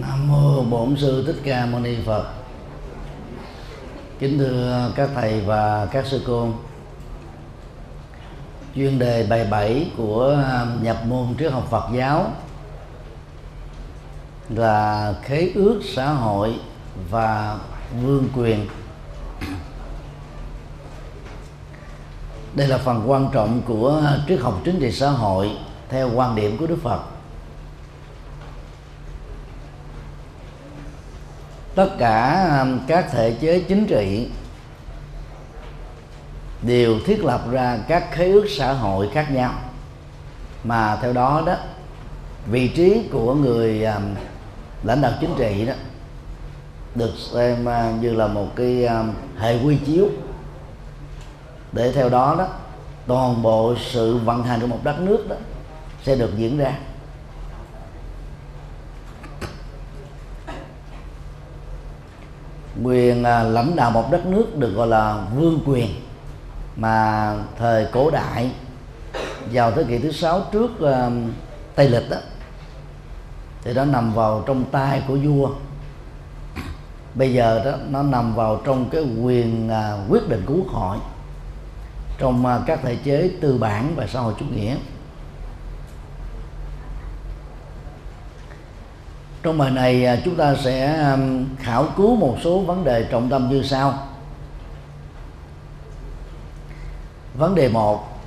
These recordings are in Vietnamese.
Nam mô Bổn sư Thích Ca Mâu Ni Phật. Kính thưa các thầy và các sư cô. Chuyên đề bài 7 của nhập môn triết học Phật giáo là khế ước xã hội và vương quyền. Đây là phần quan trọng của triết học chính trị xã hội theo quan điểm của Đức Phật tất cả um, các thể chế chính trị đều thiết lập ra các khế ước xã hội khác nhau. Mà theo đó đó vị trí của người um, lãnh đạo chính trị đó được xem uh, như là một cái um, hệ quy chiếu. Để theo đó đó toàn bộ sự vận hành của một đất nước đó sẽ được diễn ra. Quyền à, lãnh đạo một đất nước được gọi là vương quyền mà thời cổ đại vào thế kỷ thứ sáu trước uh, tây lịch đó thì nó nằm vào trong tay của vua. Bây giờ đó nó nằm vào trong cái quyền uh, quyết định của quốc hội trong uh, các thể chế tư bản và xã hội chủ nghĩa. Trong bài này à, chúng ta sẽ khảo cứu một số vấn đề trọng tâm như sau. Vấn đề một,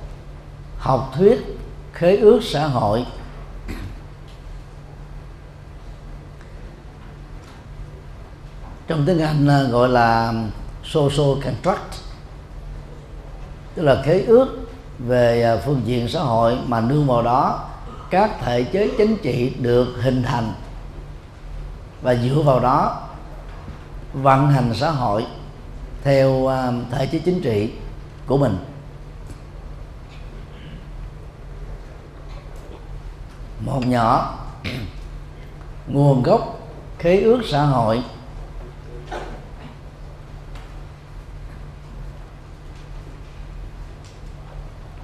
học thuyết khế ước xã hội. Trong tiếng anh à, gọi là social contract, tức là khế ước về à, phương diện xã hội mà nương vào đó các thể chế chính trị được hình thành và dựa vào đó vận hành xã hội theo à, thể chế chính trị của mình. Một nhỏ nguồn gốc khế ước xã hội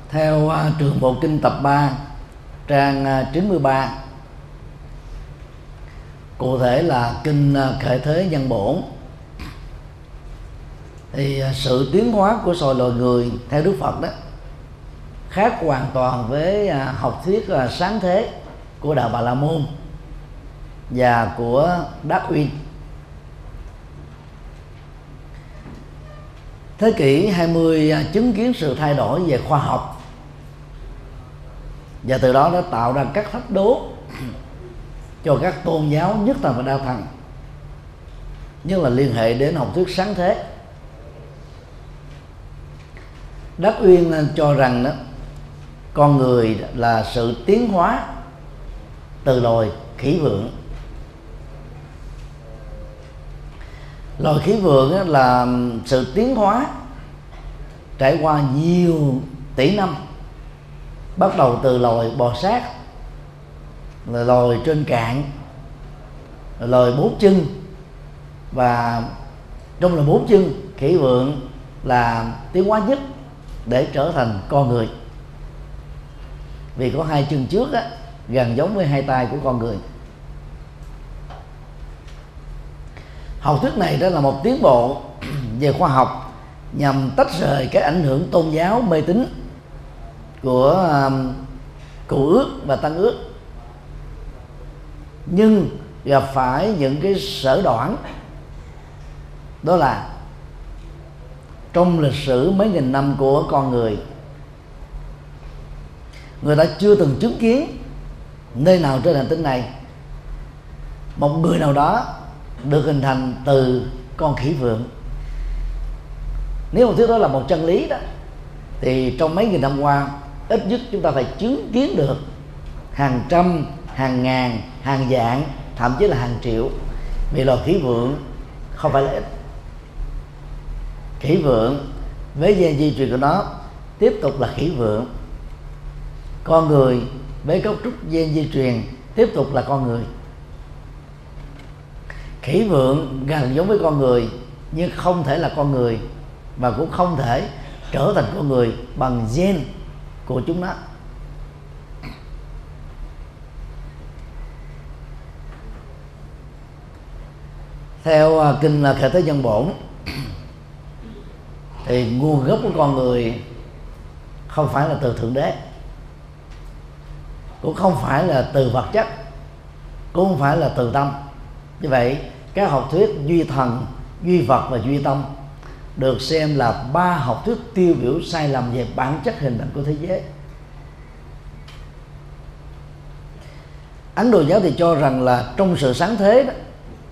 theo à, trường bộ kinh tập 3 trang à, uh, 93 cụ thể là kinh à, khởi thế nhân bổn. Thì à, sự tiến hóa của sòi loài người theo đức phật đó khác hoàn toàn với à, học thuyết sáng thế của đạo bà la môn và của Darwin uyên. Thế kỷ 20 chứng kiến sự thay đổi về khoa học và từ đó nó tạo ra các thách đố cho các tôn giáo, nhất là và đa thần nhất là liên hệ đến học thuyết sáng thế. Đắc uyên cho rằng đó, con người là sự tiến hóa từ loài khỉ vượng. Loài khỉ vượng là sự tiến hóa trải qua nhiều tỷ năm, bắt đầu từ loài bò sát là lòi trên cạn lòi bốn chân. Và trong là bốn chân khỉ vượng là tiến hóa nhất để trở thành con người. Vì có hai chân trước á, gần giống với hai tay của con người. Học thuyết này đó là một tiến bộ về khoa học nhằm tách rời cái ảnh hưởng tôn giáo mê tín của um, cụ ước và tăng ước nhưng gặp phải những cái sở đoạn đó là trong lịch sử mấy nghìn năm của con người người ta chưa từng chứng kiến nơi nào trên hành tinh này. Một người nào đó được hình thành từ con khỉ vượng. Nếu một thứ đó là một chân lý đó, thì trong mấy nghìn năm qua, ít nhất chúng ta phải chứng kiến được hàng trăm, hàng ngàn hàng dạng thậm chí là hàng triệu. Vì loài khí vượng không phải là ít. Khỉ vượng, với gen di truyền của nó, tiếp tục là khỉ vượng. Con người với cấu trúc gen di truyền tiếp tục là con người. Khỉ vượng gần giống với con người, nhưng không thể là con người và cũng không thể trở thành con người bằng gen của chúng nó. Theo à, kinh à, kinh khởi thế nhân bổn thì nguồn gốc của con người không phải là từ thượng đế cũng không phải là từ vật chất cũng không phải là từ tâm. Như vậy các học thuyết duy thần duy vật và duy tâm được xem là ba học thuyết tiêu biểu sai lầm về bản chất hình thành của thế giới. Ấn Độ giáo thì cho rằng là trong sự sáng thế đó,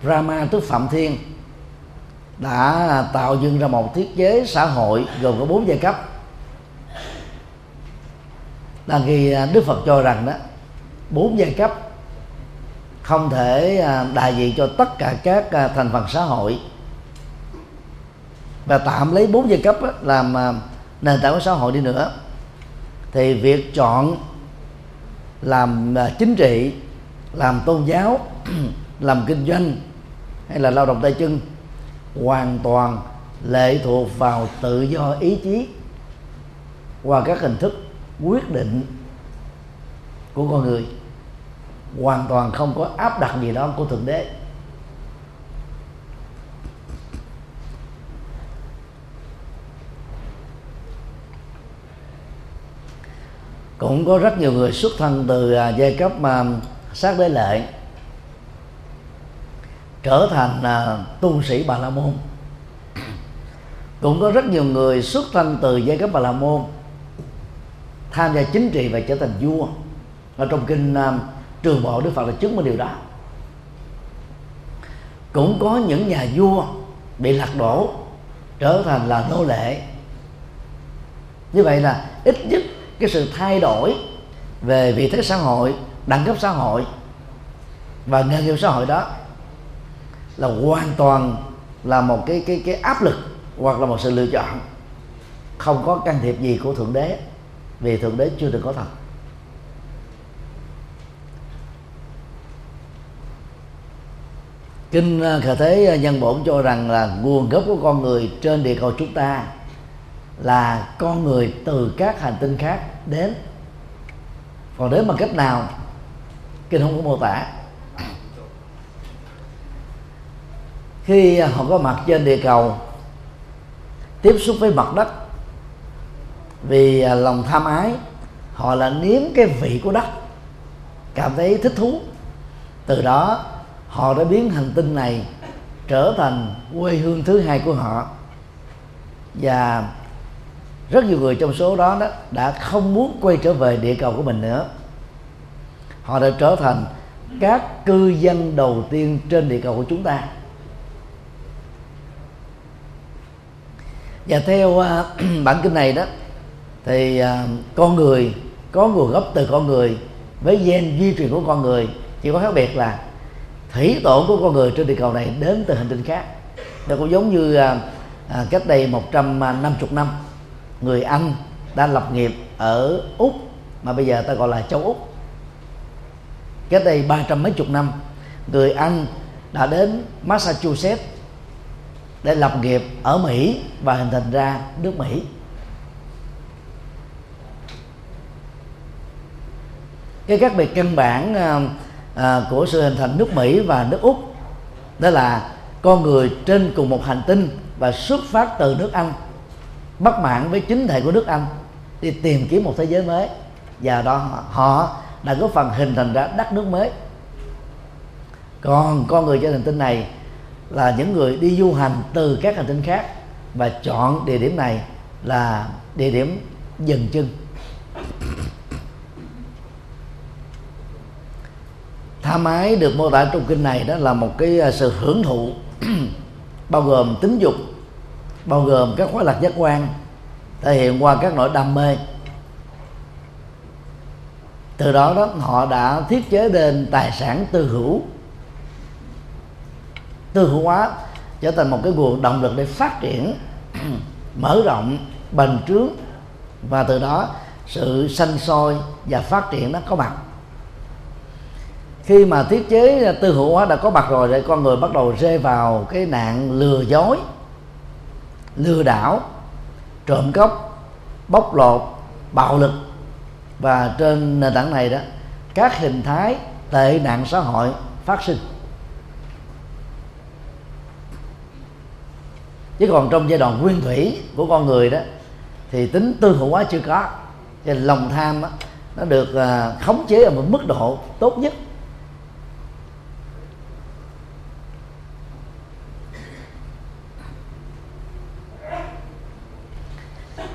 Rama tức Phạm Thiên đã tạo dựng ra một thiết chế xã hội gồm có bốn giai cấp. Là khi à, Đức Phật cho rằng đó, bốn giai cấp không thể à, đại diện cho tất cả các à, thành phần xã hội. Và tạm lấy bốn giai cấp làm nền tảng của xã hội đi nữa. Thì việc chọn làm chính trị, làm tôn giáo, làm kinh doanh hay là lao động tay chân, hoàn toàn lệ thuộc vào tự do ý chí qua các hình thức quyết định của con người. Hoàn toàn không có áp đặt gì đó của thượng đế. Cũng có rất nhiều người xuất thân từ à, giai cấp, mà, sát đế lệ trở thành à, tu sĩ bà la môn. Cũng có rất nhiều người xuất thân từ giai cấp bà la môn tham gia chính trị và trở thành vua. Ở trong kinh uh, trường bộ đức phật là chứng minh điều đó. Cũng có những nhà vua bị lật đổ trở thành là nô lệ. Như vậy là ít nhất cái sự thay đổi về vị thế xã hội đẳng cấp xã hội và nghề nghiệp xã hội đó là hoàn toàn là một cái cái cái áp lực hoặc là một sự lựa chọn. Không có can thiệp gì của thượng đế vì thượng đế chưa được có thật. Kinh à, khởi thế à, nhân bổn cho rằng là nguồn gốc của con người trên địa cầu chúng ta là con người từ các hành tinh khác đến. Còn đến bằng cách nào kinh không có mô tả. Khi à, họ có mặt trên địa cầu tiếp xúc với mặt đất vì à, lòng tham ái họ là nếm cái vị của đất cảm thấy thích thú. Từ đó họ đã biến hành tinh này trở thành quê hương thứ hai của họ. Và rất nhiều người trong số đó, đó đã không muốn quay trở về địa cầu của mình nữa. Họ đã trở thành các cư dân đầu tiên trên địa cầu của chúng ta. Và theo uh, bản kinh này đó thì uh, con người có nguồn gốc từ con người với gen di truyền của con người chỉ có khác biệt là thủy tổ của con người trên địa cầu này đến từ hành tinh khác. Nó cũng giống như à, à, cách đây 150 à, năm người Anh đã lập nghiệp ở Úc mà bây giờ ta gọi là châu Úc. Cách đây ba trăm mấy chục năm người Anh đã đến Massachusetts để lập nghiệp ở Mỹ và hình thành ra nước Mỹ. Cái khác biệt căn bản à, của sự hình thành nước Mỹ và nước Úc đó là con người trên cùng một hành tinh và xuất phát từ nước Anh bất mãn với chính thể của nước Anh đi tìm kiếm một thế giới mới. Và đó họ đã có phần hình thành ra đất nước mới. Còn con người trên hành tinh này là những người đi du hành từ các hành tinh khác và chọn địa điểm này là địa điểm dừng chân. Tha mái được mô tả trong kinh này đó là một cái à, sự hưởng thụ, bao gồm tính dục, bao gồm các khóa lạc giác quan, thể hiện qua các nỗi đam mê. Từ đó đó, họ đã thiết chế nên tài sản tư hữu tư hữu hóa, trở thành một cái nguồn động lực để phát triển, mở rộng bành trướng, và từ đó sự sanh sôi và phát triển nó có mặt. Khi mà thiết chế tư hữu hóa đã có mặt rồi thì con người bắt đầu rơi vào cái nạn lừa dối, lừa đảo, trộm cắp, bóc lột, bạo lực. Và trên nền tảng này đó, các hình thái tệ nạn xã hội phát sinh. Chứ còn trong giai đoạn nguyên thủy của con người đó thì tính tư hữu hóa chưa có. Cho nên lòng tham đó, nó được à, khống chế ở một mức độ tốt nhất.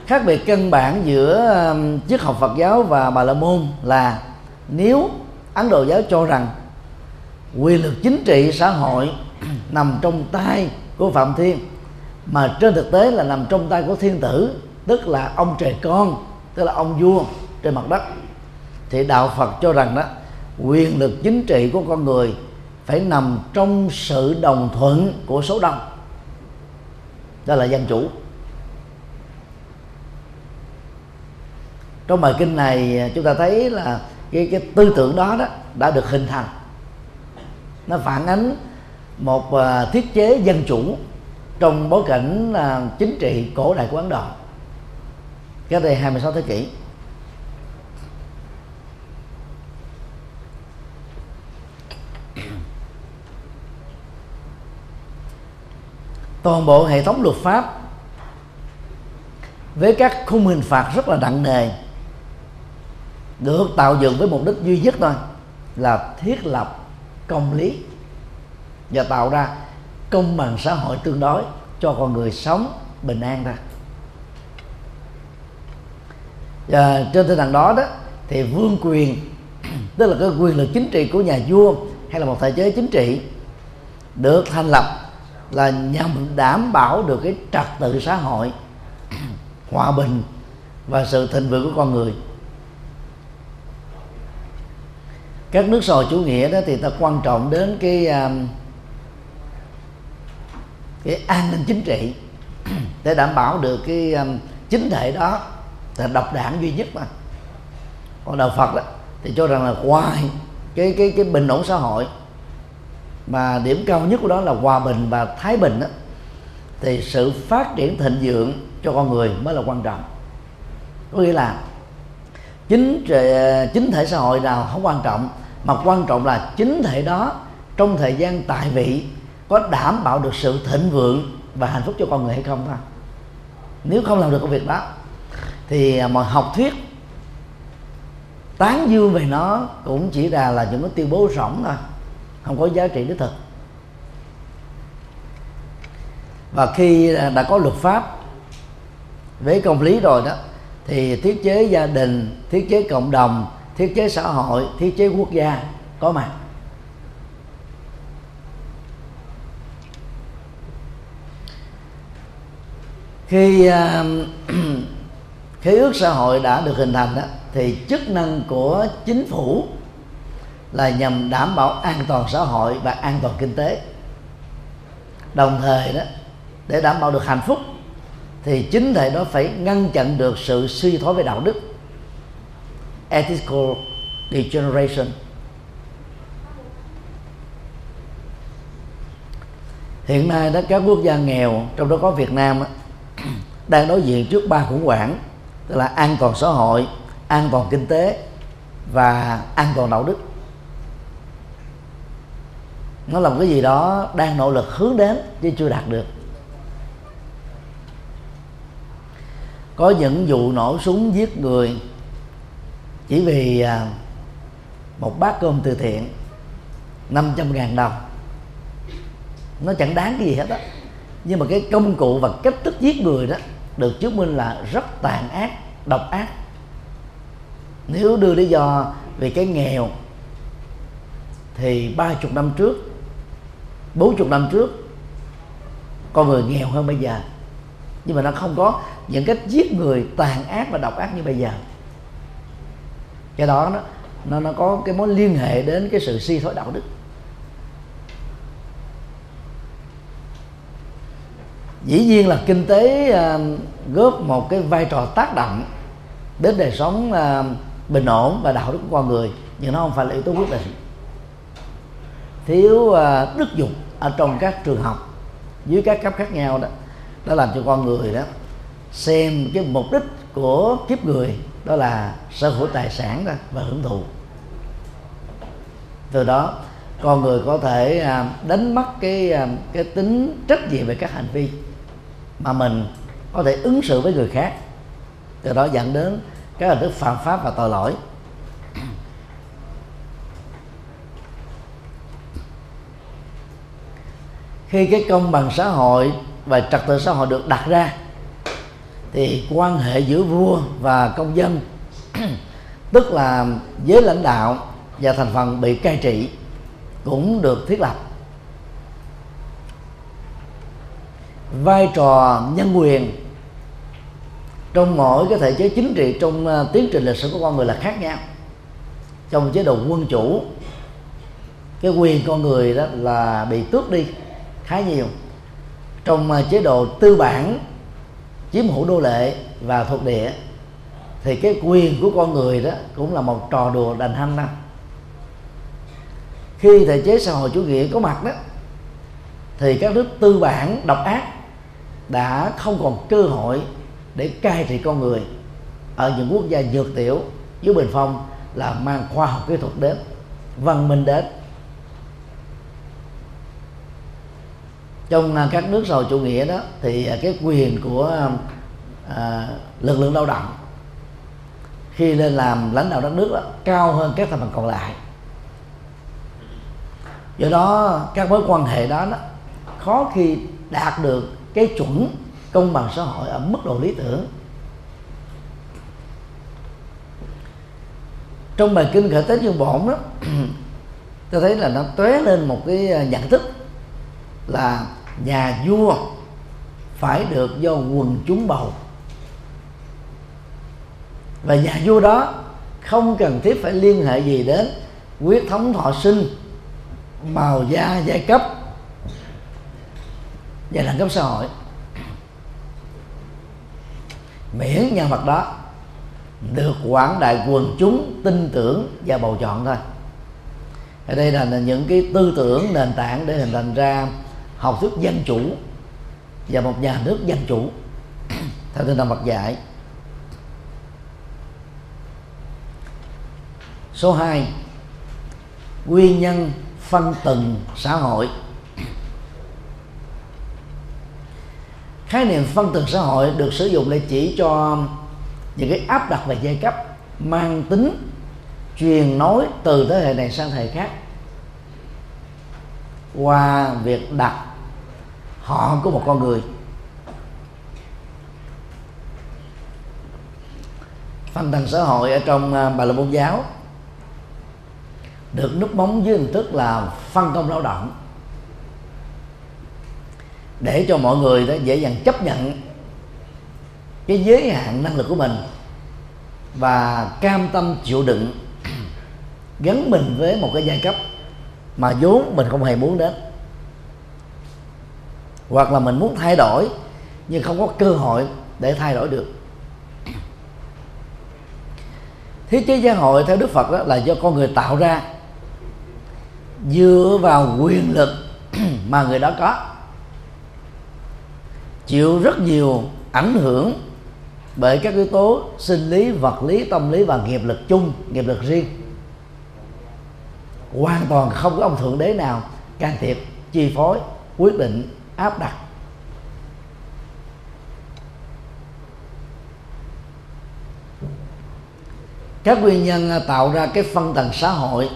Khác biệt căn bản giữa triết học Phật giáo và Bà La Môn là nếu Ấn Độ giáo cho rằng quyền lực chính trị xã hội nằm trong tay của Phạm Thiên mà trên thực tế là nằm trong tay của thiên tử, tức là ông trời con, tức là ông vua trên mặt đất. Thì đạo Phật cho rằng đó, quyền lực chính trị của con người phải nằm trong sự đồng thuận của số đông. Đó là dân chủ. Trong bài kinh này, chúng ta thấy là cái cái tư tưởng đó đó đã được hình thành. Nó phản ánh một à, thiết chế dân chủ trong bối cảnh là chính trị cổ đại của Ấn Độ. Cách đây 26 thế kỷ. Toàn bộ hệ thống luật pháp với các khung hình phạt rất là nặng nề, được tạo dựng với mục đích duy nhất thôi, là thiết lập công lý và tạo ra công bằng xã hội tương đối cho con người sống bình an ra. Và trên tinh thần đó đó thì vương quyền tức là cái quyền lực chính trị của nhà vua hay là một thể chế chính trị được thành lập là nhằm đảm bảo được cái trật tự xã hội hòa bình và sự thịnh vượng của con người. Các nước sòi chủ nghĩa đó thì ta quan trọng đến cái uh, cái an ninh chính trị. Để đảm bảo được cái um, chính thể đó là độc đảng duy nhất mà. Còn đạo Phật đó thì cho rằng là ngoài cái cái cái bình ổn xã hội, mà điểm cao nhất của đó là hòa bình và thái bình đó thì sự phát triển thịnh vượng cho con người mới là quan trọng. Có nghĩa là chính chính thể xã hội nào không quan trọng, mà quan trọng là chính thể đó trong thời gian tại vị có đảm bảo được sự thịnh vượng và hạnh phúc cho con người hay không thôi nếu không làm được công việc đó, thì à, mọi học thuyết tán dương về nó cũng chỉ là là những cái tuyên bố rỗng thôi, không có giá trị đích thực. Và khi à, đã có luật pháp với công lý rồi đó, thì thiết chế gia đình, thiết chế cộng đồng, thiết chế xã hội, thiết chế quốc gia có mặt. Khi uh, khế ước xã hội đã được hình thành đó thì chức năng của chính phủ là nhằm đảm bảo an toàn xã hội và an toàn kinh tế. Đồng thời đó để đảm bảo được hạnh phúc thì chính thể đó phải ngăn chặn được sự suy thoái về đạo đức ethical degeneration. Hiện nay đó các quốc gia nghèo trong đó có Việt Nam đó, đang đối diện trước ba khủng hoảng, tức là an toàn xã hội, an toàn kinh tế và an toàn đạo đức. Nó là một cái gì đó đang nỗ lực hướng đến chứ chưa đạt được. Có những vụ nổ súng giết người chỉ vì à, một bát cơm từ thiện 500 ngàn đồng. Nó chẳng đáng cái gì hết đó nhưng mà cái công cụ và cách thức giết người đó được chứng minh là rất tàn ác, độc ác. Nếu đưa lý do về cái nghèo, thì ba chục năm trước, bốn chục năm trước, con người nghèo hơn bây giờ. Nhưng mà nó không có những cách giết người tàn ác và độc ác như bây giờ. Cái đó nó nó nó có cái mối liên hệ đến cái sự suy thoái đạo đức. Dĩ nhiên là kinh tế ờ, góp một cái vai trò tác động đến đời sống ờ, bình ổn và đạo đức của con người, nhưng nó không phải là yếu tố quyết định. Thiếu ờ, đức dục ở trong các trường học, dưới các cấp khác nhau đó đã làm cho con người đó xem cái mục đích của kiếp người, đó là sở hữu tài sản đó và hưởng thụ. Từ đó, con người có thể đánh mất cái cái tính trách nhiệm về các hành vi mà mình có thể ứng xử với người khác. Từ đó dẫn đến các hình thức phạm pháp và tội lỗi. Khi cái công bằng xã hội và trật tự xã hội được đặt ra, thì quan hệ giữa vua và công dân, tức là giới lãnh đạo và thành phần bị cai trị, cũng được thiết lập. Vai trò nhân quyền trong mỗi cái thể chế chính trị trong à, tiến trình lịch sử của con người là khác nhau. Trong chế độ quân chủ, cái quyền con người đó là bị tước đi khá nhiều. Trong à, chế độ tư bản, chiếm hữu đô lệ và thuộc địa, thì cái quyền của con người đó cũng là một trò đùa đành hanh năm khi thể chế xã hội chủ nghĩa có mặt đó thì các nước tư bản độc ác đã không còn cơ hội để cai trị con người ở những quốc gia dược tiểu dưới bình phong là mang khoa học kỹ thuật đến văn minh đến. Trong à, các nước xã chủ nghĩa đó thì à, cái quyền của à, lực lượng lao động khi lên làm lãnh đạo đất nước đó, cao hơn các thành phần còn lại. Do đó các mối quan hệ đó, đó khó khi đạt được cái chuẩn công bằng xã hội ở mức độ lý tưởng. Trong bài kinh khởi tế chương bổn đó, tôi thấy là nó tóe lên một cái à, nhận thức là nhà vua phải được do quần chúng bầu. Và nhà vua đó không cần thiết phải liên hệ gì đến quyết thống thọ sinh, màu da, giai cấp và đẳng cấp xã hội miễn nhân vật đó được quảng đại quần chúng tin tưởng và bầu chọn thôi. Ở đây là những cái tư tưởng, nền tảng để hình thành ra học thuyết dân chủ và một nhà nước dân chủ. Theo tinh thần Phật dạy, số 2 nguyên nhân phân tầng xã hội. Khái niệm phân tầng xã hội được sử dụng để chỉ cho những cái áp đặt về giai cấp, mang tính truyền nối từ thế hệ này sang thế hệ khác. Qua việc đặt họ của một con người. Phân tầng xã hội ở trong à, bà la môn giáo được nút bóng dưới hình thức là phân công lao động để cho mọi người đó dễ dàng chấp nhận cái giới hạn năng lực của mình và cam tâm chịu đựng, gắn mình với một cái giai cấp mà vốn mình không hề muốn đến. Hoặc là mình muốn thay đổi nhưng không có cơ hội để thay đổi được. Thế chế xã hội theo đức phật đó là do con người tạo ra dựa vào quyền lực mà người đó có chịu rất nhiều ảnh hưởng bởi các yếu tố sinh lý, vật lý, tâm lý và nghiệp lực chung, nghiệp lực riêng. Hoàn toàn không có ông thượng đế nào can thiệp, chi phối, quyết định, áp đặt. Các nguyên nhân tạo ra cái phân tầng xã hội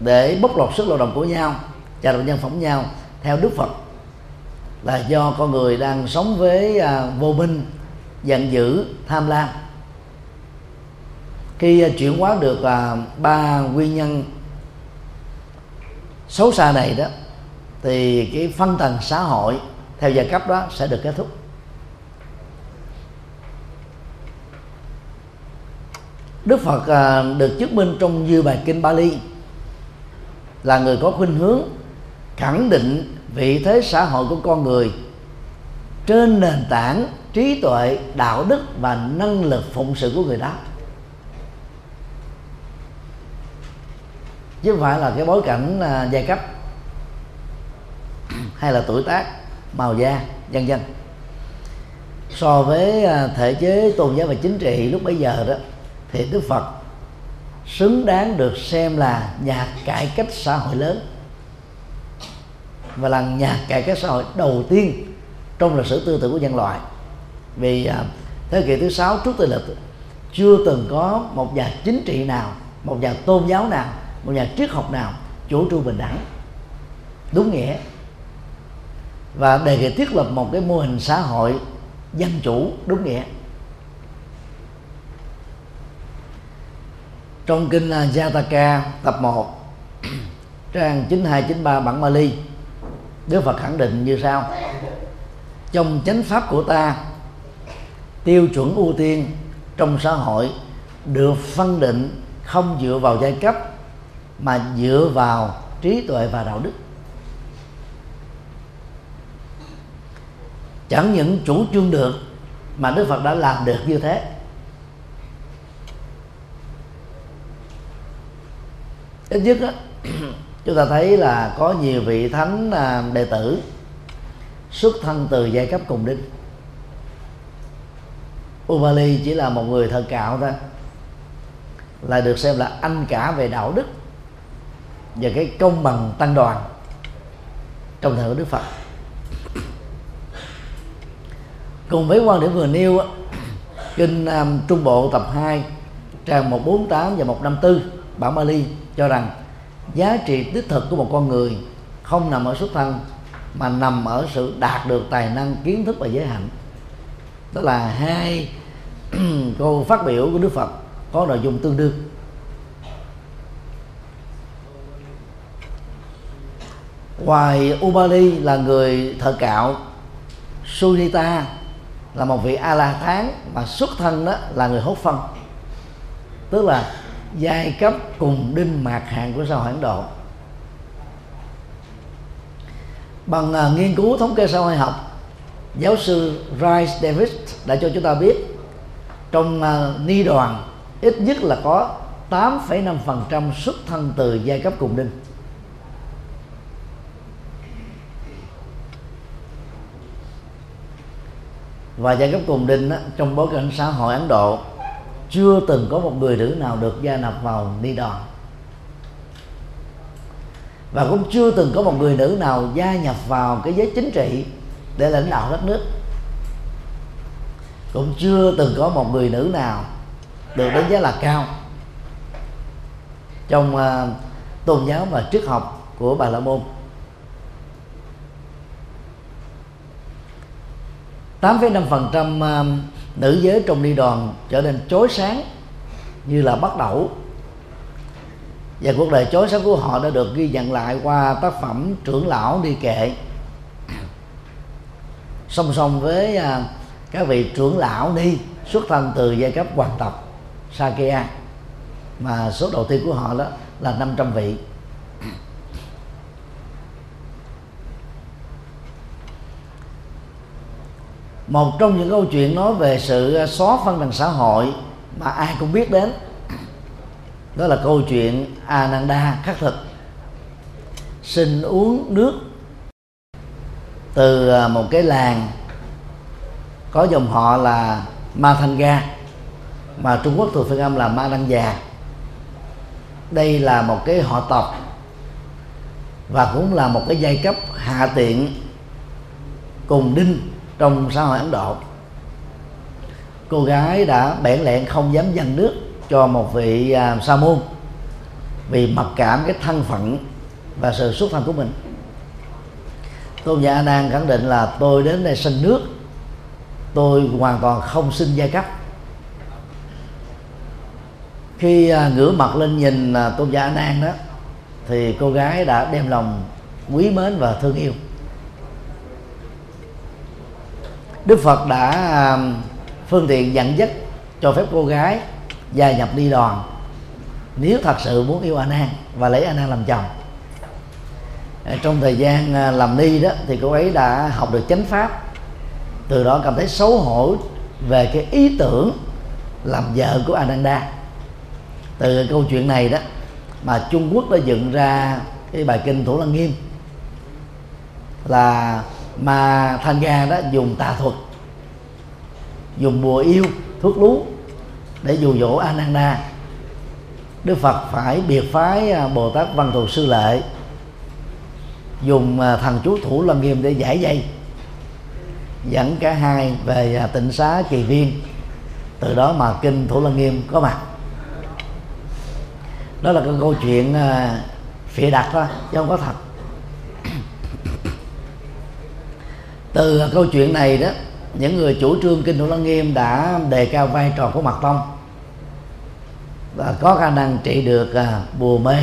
để bóc lột sức lao động của nhau và đồng nhân phẩm nhau theo đức phật là do con người đang sống với à, vô minh giận dữ tham lam. Khi à, chuyển hóa được à, ba nguyên nhân xấu xa này đó thì cái phân tầng xã hội theo giai cấp đó sẽ được kết thúc. Đức Phật à, được chứng minh trong như bài kinh Bali là người có khuynh hướng khẳng định vị thế xã hội của con người trên nền tảng trí tuệ, đạo đức và năng lực phụng sự của người đó. Chứ không phải là cái bối cảnh à, giai cấp hay là tuổi tác, màu da, vân vân. So với à, thể chế tôn giáo và chính trị lúc bấy giờ đó, thì đức phật xứng đáng được xem là nhà cải cách xã hội lớn và là nhà cải cách xã hội đầu tiên trong lịch sử tư tưởng của nhân loại. Vì à, thế kỷ thứ sáu trước tây lịch chưa từng có một nhà chính trị nào một nhà tôn giáo nào một nhà triết học nào chủ trương bình đẳng đúng nghĩa. Và đề nghị thiết lập một cái mô hình xã hội dân chủ đúng nghĩa. Trong kinh à, Jataka tập 1 trang 9293 bản Mali Đức Phật khẳng định như sau. Trong chánh pháp của ta tiêu chuẩn ưu tiên trong xã hội được phân định không dựa vào giai cấp mà dựa vào trí tuệ và đạo đức. Chẳng những chủ trương được mà đức phật đã làm được như thế. Ít nhất đó, chúng ta thấy là có nhiều vị thánh à, đệ tử xuất thân từ giai cấp cùng đinh. Ubali chỉ là một người thờ cạo thôi, là được xem là anh cả về đạo đức và cái công bằng tăng đoàn trong thời của Đức Phật. Cùng với quan điểm vừa nêu kinh à, Trung Bộ tập 2 trang 148 và 154 bản Bali cho rằng giá trị đích thực của một con người không nằm ở xuất thân, mà nằm ở sự đạt được tài năng, kiến thức và giới hạnh. Đó là hai câu phát biểu của Đức Phật, có nội dung tương đương. Ngoài Ubali là người thợ cạo, Sunita là một vị a la hán mà xuất thân đó là người hốt phân. Tức là giai cấp cùng đinh mạc hạng của xã hội Ấn Độ. Bằng uh, nghiên cứu thống kê xã hội học giáo sư Rice Davis đã cho chúng ta biết trong uh, ni đoàn ít nhất là có 8,5% xuất thân từ giai cấp cùng đinh. Và giai cấp cùng đinh đó, trong bối cảnh xã hội Ấn Độ chưa từng có một người nữ nào được gia nhập vào ni đoàn và cũng chưa từng có một người nữ nào gia nhập vào cái giới chính trị để lãnh đạo đất nước. Cũng chưa từng có một người nữ nào được đánh giá là cao trong uh, tôn giáo và triết học của bà la môn. 8,5% nữ giới trong đi đoàn trở nên chói sáng như là bắt đầu. Và cuộc đời chói sáng của họ đã được ghi nhận lại qua tác phẩm trưởng lão đi kệ. Song song với à, các vị trưởng lão đi xuất thân từ giai cấp hoàng tộc Sakya, mà số đầu tiên của họ đó là 500 vị. Một trong những câu chuyện nói về sự à, xóa phân bằng xã hội mà ai cũng biết đến, đó là câu chuyện Ananda khắc thực. Xin uống nước từ à, một cái làng có dòng họ là Ma Thanh Ga mà Trung Quốc thuộc phiên âm là Ma Đăng Già đây là một cái họ tộc và cũng là một cái giai cấp hạ tiện cùng đinh trong xã hội Ấn Độ. Cô gái đã bẽn lẹn không dám dâng nước cho một vị à, sa môn vì mặc cảm cái thân phận và sự xuất thân của mình. Tôn giả Anan khẳng định là tôi đến đây xin nước. Tôi hoàn toàn không xin giai cấp. Khi à, ngửa mặt lên nhìn à, tôn giả Anan nan đó thì cô gái đã đem lòng quý mến và thương yêu. Đức phật đã à, phương tiện dẫn dắt cho phép cô gái gia nhập đi đoàn nếu thật sự muốn yêu a nan và lấy a nan làm chồng. À, trong thời gian à, làm ni đó thì cô ấy đã học được chánh pháp, từ đó cảm thấy xấu hổ về cái ý tưởng làm vợ của Ananda từ câu chuyện này đó mà Trung Quốc đã dựng ra cái bài kinh Thủ Lăng Nghiêm là mà thanh ga đó dùng tà thuật, dùng bùa yêu, thuốc lú để dụ dỗ Ananda. Đức Phật phải biệt phái à, Bồ Tát Văn Thù Sư Lệ dùng à, thần chú thủ lăng nghiêm để giải dây, dẫn cả hai về à, tịnh xá kỳ viên. Từ đó mà kinh thủ lăng nghiêm có mặt. Đó là cái câu chuyện phịa đặt thôi chứ không có thật. Từ câu chuyện này đó những người chủ trương kinh thủ lăng nghiêm đã đề cao vai trò của mật tông và có khả năng trị được à, bùa mê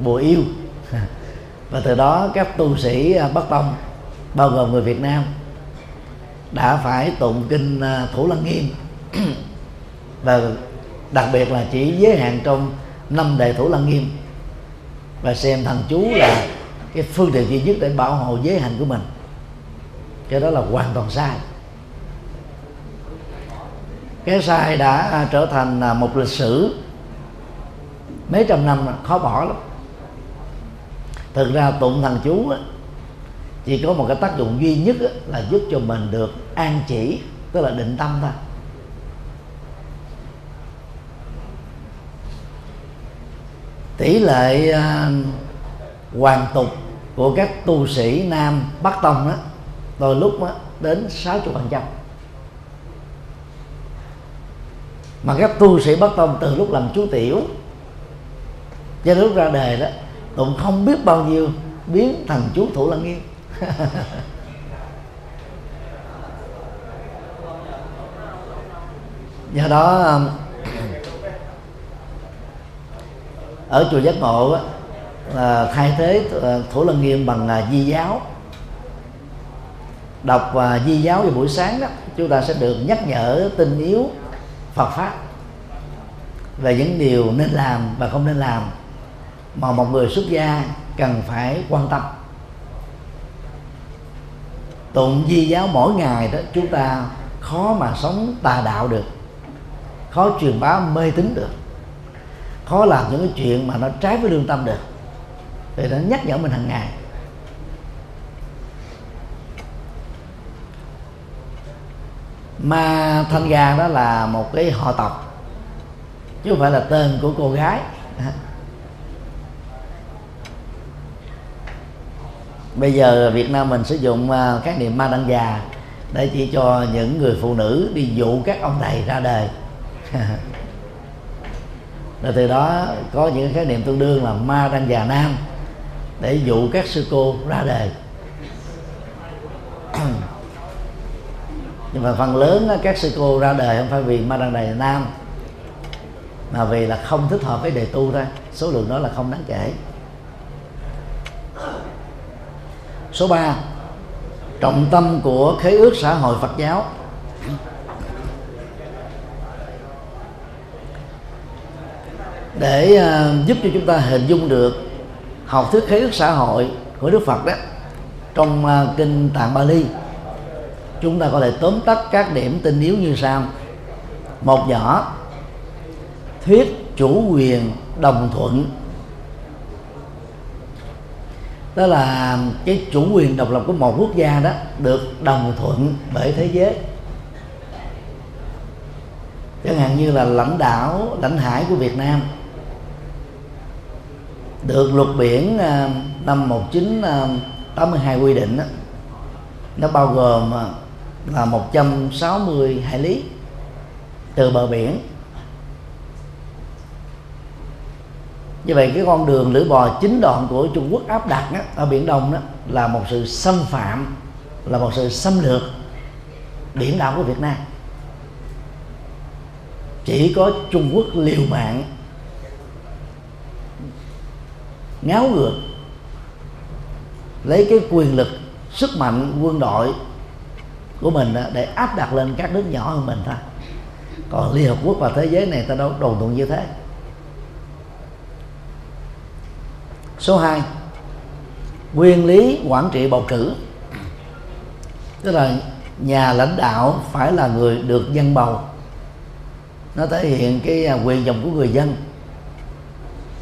bùa yêu. Và từ đó các tu sĩ à, bắc tông bao gồm người việt nam đã phải tụng kinh à, thủ lăng nghiêm. Và đặc biệt là chỉ giới hạn trong năm đệ thủ lăng nghiêm và xem thần chú là cái phương tiện duy nhất để bảo hộ giới hành của mình cái đó là hoàn toàn sai. Cái sai đã trở thành à, một lịch sử mấy trăm năm khó bỏ lắm. Thực ra tụng thần chú chỉ có một cái tác dụng duy nhất là giúp cho mình được an chỉ, tức là định tâm thôi. Tỷ lệ à, hoàn tục của các tu sĩ nam bắc tông đó đôi lúc đó, đến 60 phần trăm. Mà các tu sĩ bắt tông từ lúc làm chú tiểu cho đến lúc ra đề đó tụng không biết bao nhiêu biến thành chú thủ lăng nghiêm do đó um, ở chùa giác ngộ là thay thế ờ, thủ lăng nghiêm bằng à, di giáo đọc và di giáo vào buổi sáng đó, chúng ta sẽ được nhắc nhở tinh yếu Phật pháp về những điều nên làm và không nên làm mà một người xuất gia cần phải quan tâm. Tụng, di giáo mỗi ngày đó, chúng ta khó mà sống tà đạo được, khó truyền bá mê tín được, khó làm những cái chuyện mà nó trái với lương tâm được. Thì nó nhắc nhở mình hàng ngày. Ma thanh gia đó là một cái họ tộc, chứ không phải là tên của cô gái. Bây giờ Việt Nam mình sử dụng à, các niệm ma đăng già để chỉ cho những người phụ nữ đi dụ các ông thầy ra đời. Rồi từ đó có những khái niệm tương đương là ma đăng già nam để dụ các sư cô ra đời. nhưng mà phần lớn các sư cô ra đời không phải vì ma đăng già nam mà vì là không thích hợp với đề tu thôi. Số lượng đó là không đáng kể. Số 3 trọng tâm của khế ước xã hội Phật giáo. Để uh, giúp cho chúng ta hình dung được học thuyết khế ước xã hội của Đức Phật đó trong uh, kinh Tạng Bali chúng ta có thể tóm tắt các điểm tinh yếu như sau. Một nhỏ thuyết chủ quyền đồng thuận. Đó là cái chủ quyền độc lập của một quốc gia đó được đồng thuận bởi thế giới. Chẳng hạn như là lãnh đạo lãnh hải của Việt Nam được luật biển à, năm 1982 à, quy định đó, nó bao gồm à, là 160 hải lý từ bờ biển. Như vậy cái con đường lưỡi bò chính đoạn của Trung Quốc áp đặt á, ở biển Đông đó là một sự xâm phạm là một sự xâm lược biển đảo của Việt Nam. Chỉ có Trung Quốc liều mạng ngáo ngược lấy cái quyền lực sức mạnh quân đội của mình để áp đặt lên các nước nhỏ hơn mình thôi. Còn Liên Hợp Quốc và thế giới này ta đâu đồn thuận như thế. Số 2 nguyên lý quản trị bầu cử. Tức là nhà lãnh đạo phải là người được dân bầu. Nó thể hiện cái à, quyền dòng của người dân,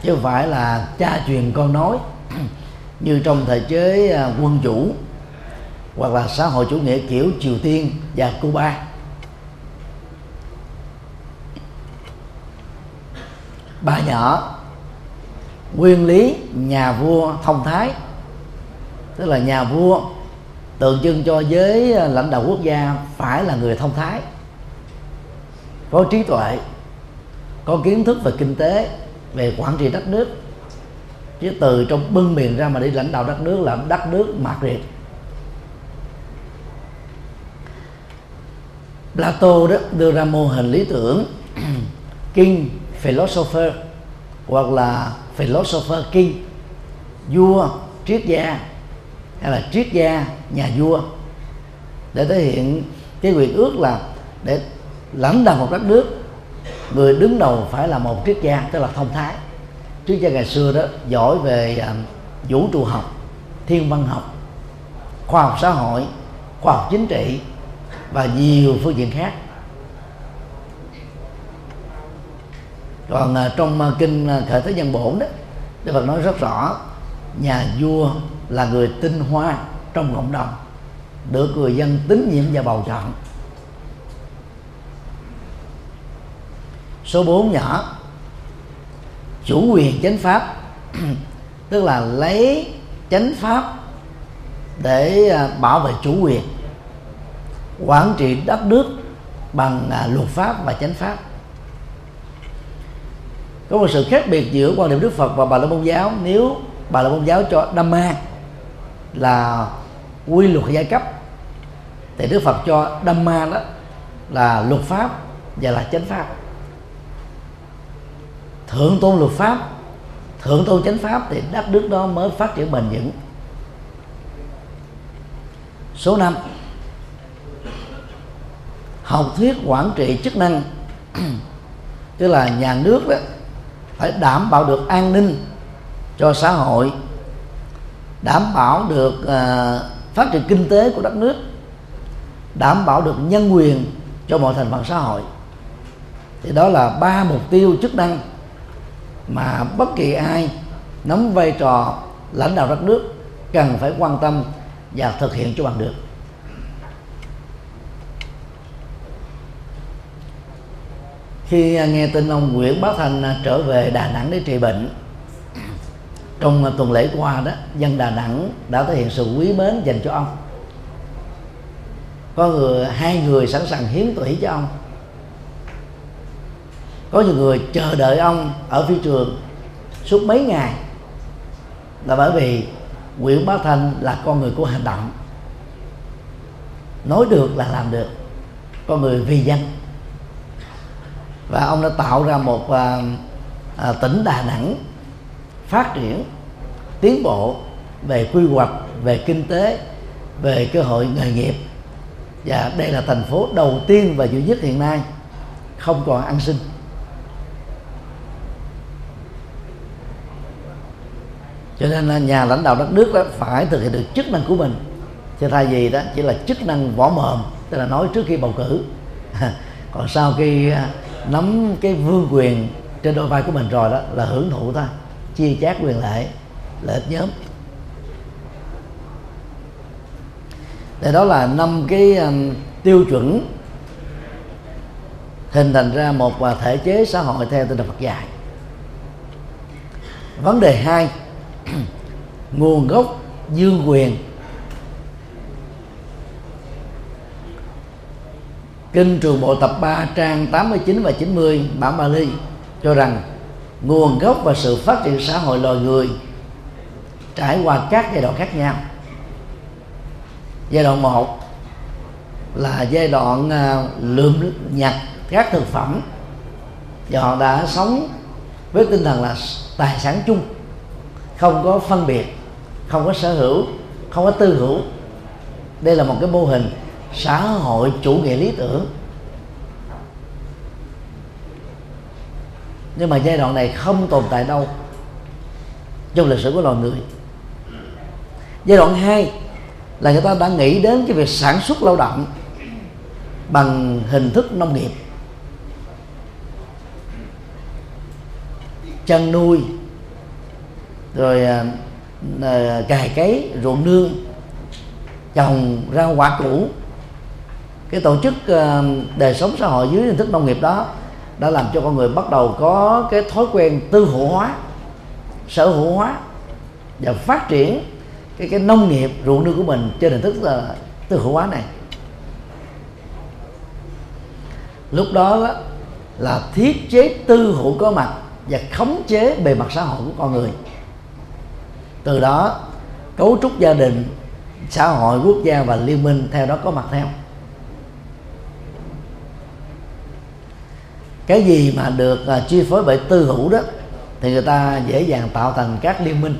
chứ không phải là cha truyền con nói như trong thể chế à, quân chủ hoặc là xã hội chủ nghĩa kiểu Triều Tiên và Cuba. Ba nhỏ, nguyên lý nhà vua thông thái, tức là nhà vua tượng trưng cho giới lãnh đạo quốc gia phải là người thông thái, có trí tuệ, có kiến thức về kinh tế, về quản trị đất nước. Chứ từ trong bưng miền ra mà đi lãnh đạo đất nước là đất nước mạt liệt Plato đó đưa ra mô hình lý tưởng king philosopher hoặc là philosopher king vua triết gia hay là triết gia nhà vua để thể hiện cái quyền ước là để lãnh đạo một đất nước người đứng đầu phải là một triết gia tức là thông thái. Triết gia ngày xưa đó giỏi về um, vũ trụ học thiên văn học khoa học xã hội khoa học chính trị và nhiều phương diện khác. Còn uh, trong uh, kinh uh, khởi thế nhân bổn đó Đức Phật nói rất rõ nhà vua là người tinh hoa trong cộng đồng được người dân tín nhiệm và bầu chọn. Số 4 nhỏ chủ quyền chánh pháp tức là lấy chánh pháp để bảo vệ chủ quyền quản trị đất nước bằng à, luật pháp và chánh pháp. Có một sự khác biệt giữa quan điểm Đức Phật và Bà La Môn giáo. Nếu Bà La Môn giáo cho Dhamma là quy luật giai cấp, thì Đức Phật cho Dhamma đó là luật pháp và là chánh pháp. Thượng tôn luật pháp, thượng tôn chánh pháp thì đất nước đó mới phát triển bền vững. Số 5 học thuyết quản trị chức năng. Tức là nhà nước đó phải đảm bảo được an ninh cho xã hội đảm bảo được uh, phát triển kinh tế của đất nước đảm bảo được nhân quyền cho mọi thành phần xã hội. Thì đó là ba mục tiêu chức năng mà bất kỳ ai nắm vai trò lãnh đạo đất nước cần phải quan tâm và thực hiện cho bằng được. Khi à, nghe tin ông Nguyễn Bá Thanh à, trở về Đà Nẵng để trị bệnh, trong à, tuần lễ qua đó, dân Đà Nẵng đã thể hiện sự quý mến dành cho ông. Có người, hai người sẵn sàng hiến tủy cho ông. Có nhiều người chờ đợi ông ở phi trường suốt mấy ngày. Là bởi vì Nguyễn Bá Thanh là con người của hành động. Nói được là làm được. Con người vì dân và ông đã tạo ra một à, à, tỉnh Đà Nẵng phát triển tiến bộ về quy hoạch về kinh tế về cơ hội nghề nghiệp. Và đây là thành phố đầu tiên và duy nhất hiện nay không còn ăn sinh cho nên là nhà lãnh đạo đất nước đó phải thực hiện được chức năng của mình. Chứ thay vì đó chỉ là chức năng võ mồm tức là nói trước khi bầu cử. Còn sau khi à, nắm cái vương quyền trên đôi vai của mình rồi đó là hưởng thụ thôi chia chác quyền lợi lợi ích nhóm. Để đó là năm cái um, tiêu chuẩn hình thành ra một uh, thể chế xã hội theo tinh thần Phật dạy. Vấn đề hai nguồn gốc dương quyền Kinh Trường Bộ tập 3 trang 89 và 90 bản Bali cho rằng nguồn gốc và sự phát triển xã hội loài người trải qua các giai đoạn khác nhau. Giai đoạn 1 là giai đoạn uh, lượm nhặt các thực phẩm và họ đã sống với tinh thần là tài sản chung không có phân biệt không có sở hữu không có tư hữu đây là một cái mô hình xã hội chủ nghĩa lý tưởng. Nhưng mà giai đoạn này không tồn tại đâu. Trong lịch sử của loài người. Giai đoạn 2 là người ta đã nghĩ đến cái việc sản xuất lao động bằng hình thức nông nghiệp. Chăn nuôi rồi à, à cài cấy ruộng nương trồng rau quả củ cái tổ chức ờ, đời sống xã hội dưới hình thức nông nghiệp đó đã làm cho con người bắt đầu có cái thói quen tư hữu hóa sở hữu hóa và phát triển cái cái nông nghiệp ruộng nương của mình trên hình thức là tư hữu hóa này. Lúc đó, đó là thiết chế tư hữu có mặt và khống chế bề mặt xã hội của con người. Từ đó cấu trúc gia đình xã hội quốc gia và liên minh theo đó có mặt theo. Cái gì mà được uh, chi phối bởi tư hữu đó thì người ta dễ dàng tạo thành các liên minh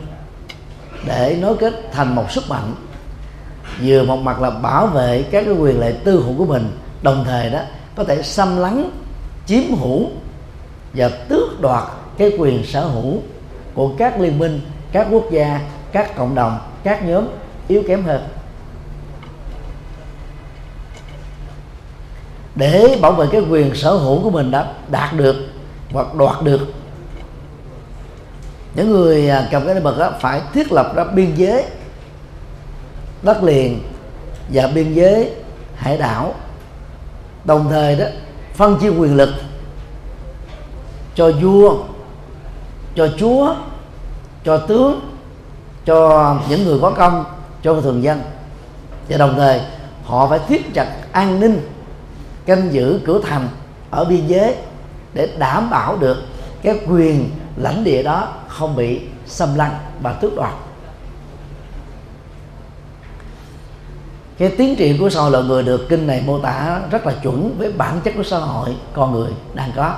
để nối kết thành một sức mạnh vừa một mặt là bảo vệ các cái quyền lợi tư hữu của mình đồng thời đó có thể xâm lấn chiếm hữu và tước đoạt cái quyền sở hữu của các liên minh các quốc gia các cộng đồng các nhóm yếu kém hơn. Để bảo vệ cái quyền sở hữu của mình đã đạt được hoặc đoạt được. Những người à, cầm cái bậc đó phải thiết lập ra biên giới đất liền và biên giới hải đảo. Đồng thời đó, phân chia quyền lực cho vua, cho chúa, cho tướng, cho những người có công, cho thường dân. Và đồng thời họ phải thiết chặt an ninh canh giữ cửa thành ở biên giới để đảm bảo được cái quyền lãnh địa đó không bị xâm lăng và tước đoạt. Cái tiến triển của xã hội loài người được kinh này mô tả rất là chuẩn với bản chất của xã hội con người đang có.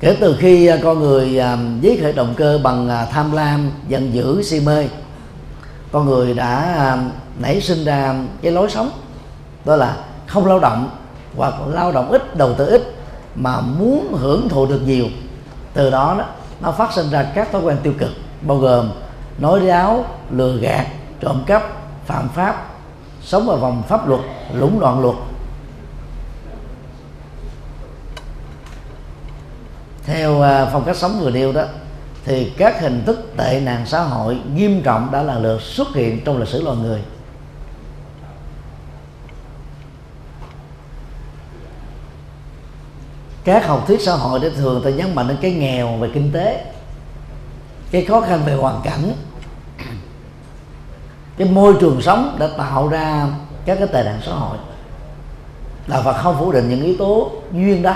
Kể từ khi con người à, giết khởi động cơ bằng à, tham lam, giận dữ, si mê con người đã à, nảy sinh ra cái lối sống đó là không lao động hoặc lao động ít đầu tư ít mà muốn hưởng thụ được nhiều. Từ đó, đó nó phát sinh ra các thói quen tiêu cực bao gồm nói láo lừa gạt trộm cắp phạm pháp sống ở vòng pháp luật lũng đoạn luật. Theo à, phong cách sống vừa nêu đó thì các hình thức tệ nạn xã hội nghiêm trọng đã lần lượt xuất hiện trong lịch sử loài người. Các học thuyết xã hội để thường ta nhấn mạnh đến cái nghèo về kinh tế, cái khó khăn về hoàn cảnh. Cái môi trường sống đã tạo ra các cái tệ nạn xã hội. Là Phật không phủ định những yếu tố duyên đó,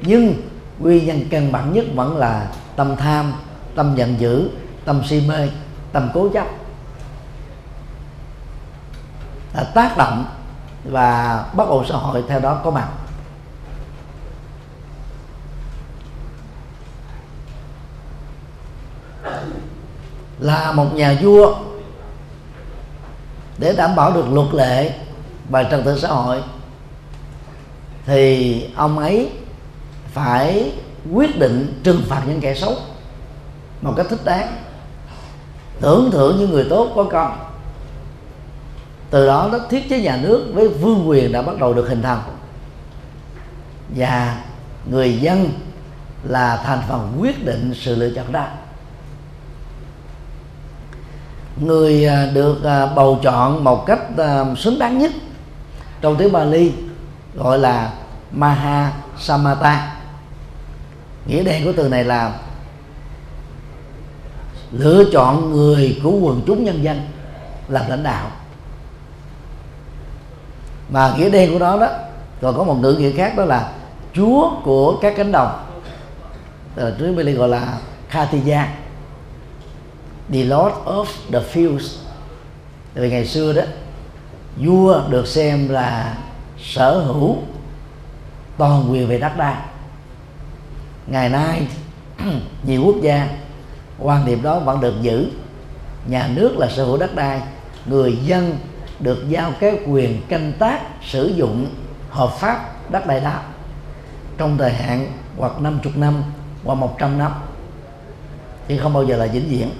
nhưng nguyên nhân căn bản nhất vẫn là tâm tham, tâm giận dữ, tâm si mê, tâm cố chấp. Là tác động và bất ổn xã hội theo đó có mặt. Là một nhà vua, để đảm bảo được luật lệ và trật tự xã hội, thì ông ấy phải quyết định trừng phạt những kẻ xấu một cách thích đáng. Tưởng thưởng những người tốt có công. Từ đó nó thiết chế nhà nước với vương quyền đã bắt đầu được hình thành. Và người dân là thành phần quyết định sự lựa chọn đó người à, được à, bầu chọn một cách à, xứng đáng nhất trong tiếng Bali gọi là Maha Samata nghĩa đen của từ này là lựa chọn người của quần chúng nhân dân làm lãnh đạo. Mà nghĩa đen của nó đó, còn có một ngữ nghĩa khác đó là chúa của các cánh đồng. Tức là trước Bali gọi là Khatija the Lord of the Fields. Vì ngày xưa đó, vua được xem là sở hữu toàn quyền về đất đai ngày nay, nhiều quốc gia, quan điểm đó vẫn được giữ. Nhà nước là sở hữu đất đai. Người dân được giao cái quyền canh tác, sử dụng hợp pháp đất đai đó. Trong thời hạn hoặc 50 năm hoặc 100 năm, thì không bao giờ là vĩnh viễn.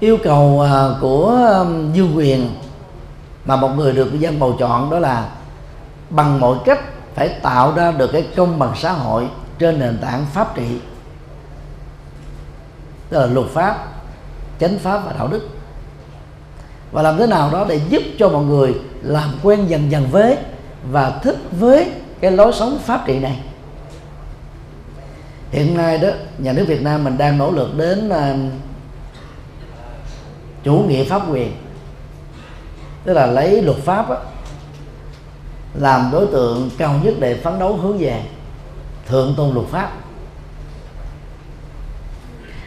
Yêu cầu à, của dương quyền mà một người được dân bầu chọn đó là bằng mọi cách phải tạo ra được cái công bằng xã hội trên nền tảng pháp trị. Tức là luật pháp chánh pháp và đạo đức. Và làm thế nào đó để giúp cho mọi người làm quen dần dần với và thích với cái lối sống pháp trị này. Hiện nay đó nhà nước Việt Nam mình đang nỗ lực đến uh, chủ nghĩa pháp quyền tức là lấy luật pháp đó, làm đối tượng cao nhất để phấn đấu hướng về thượng tôn luật pháp.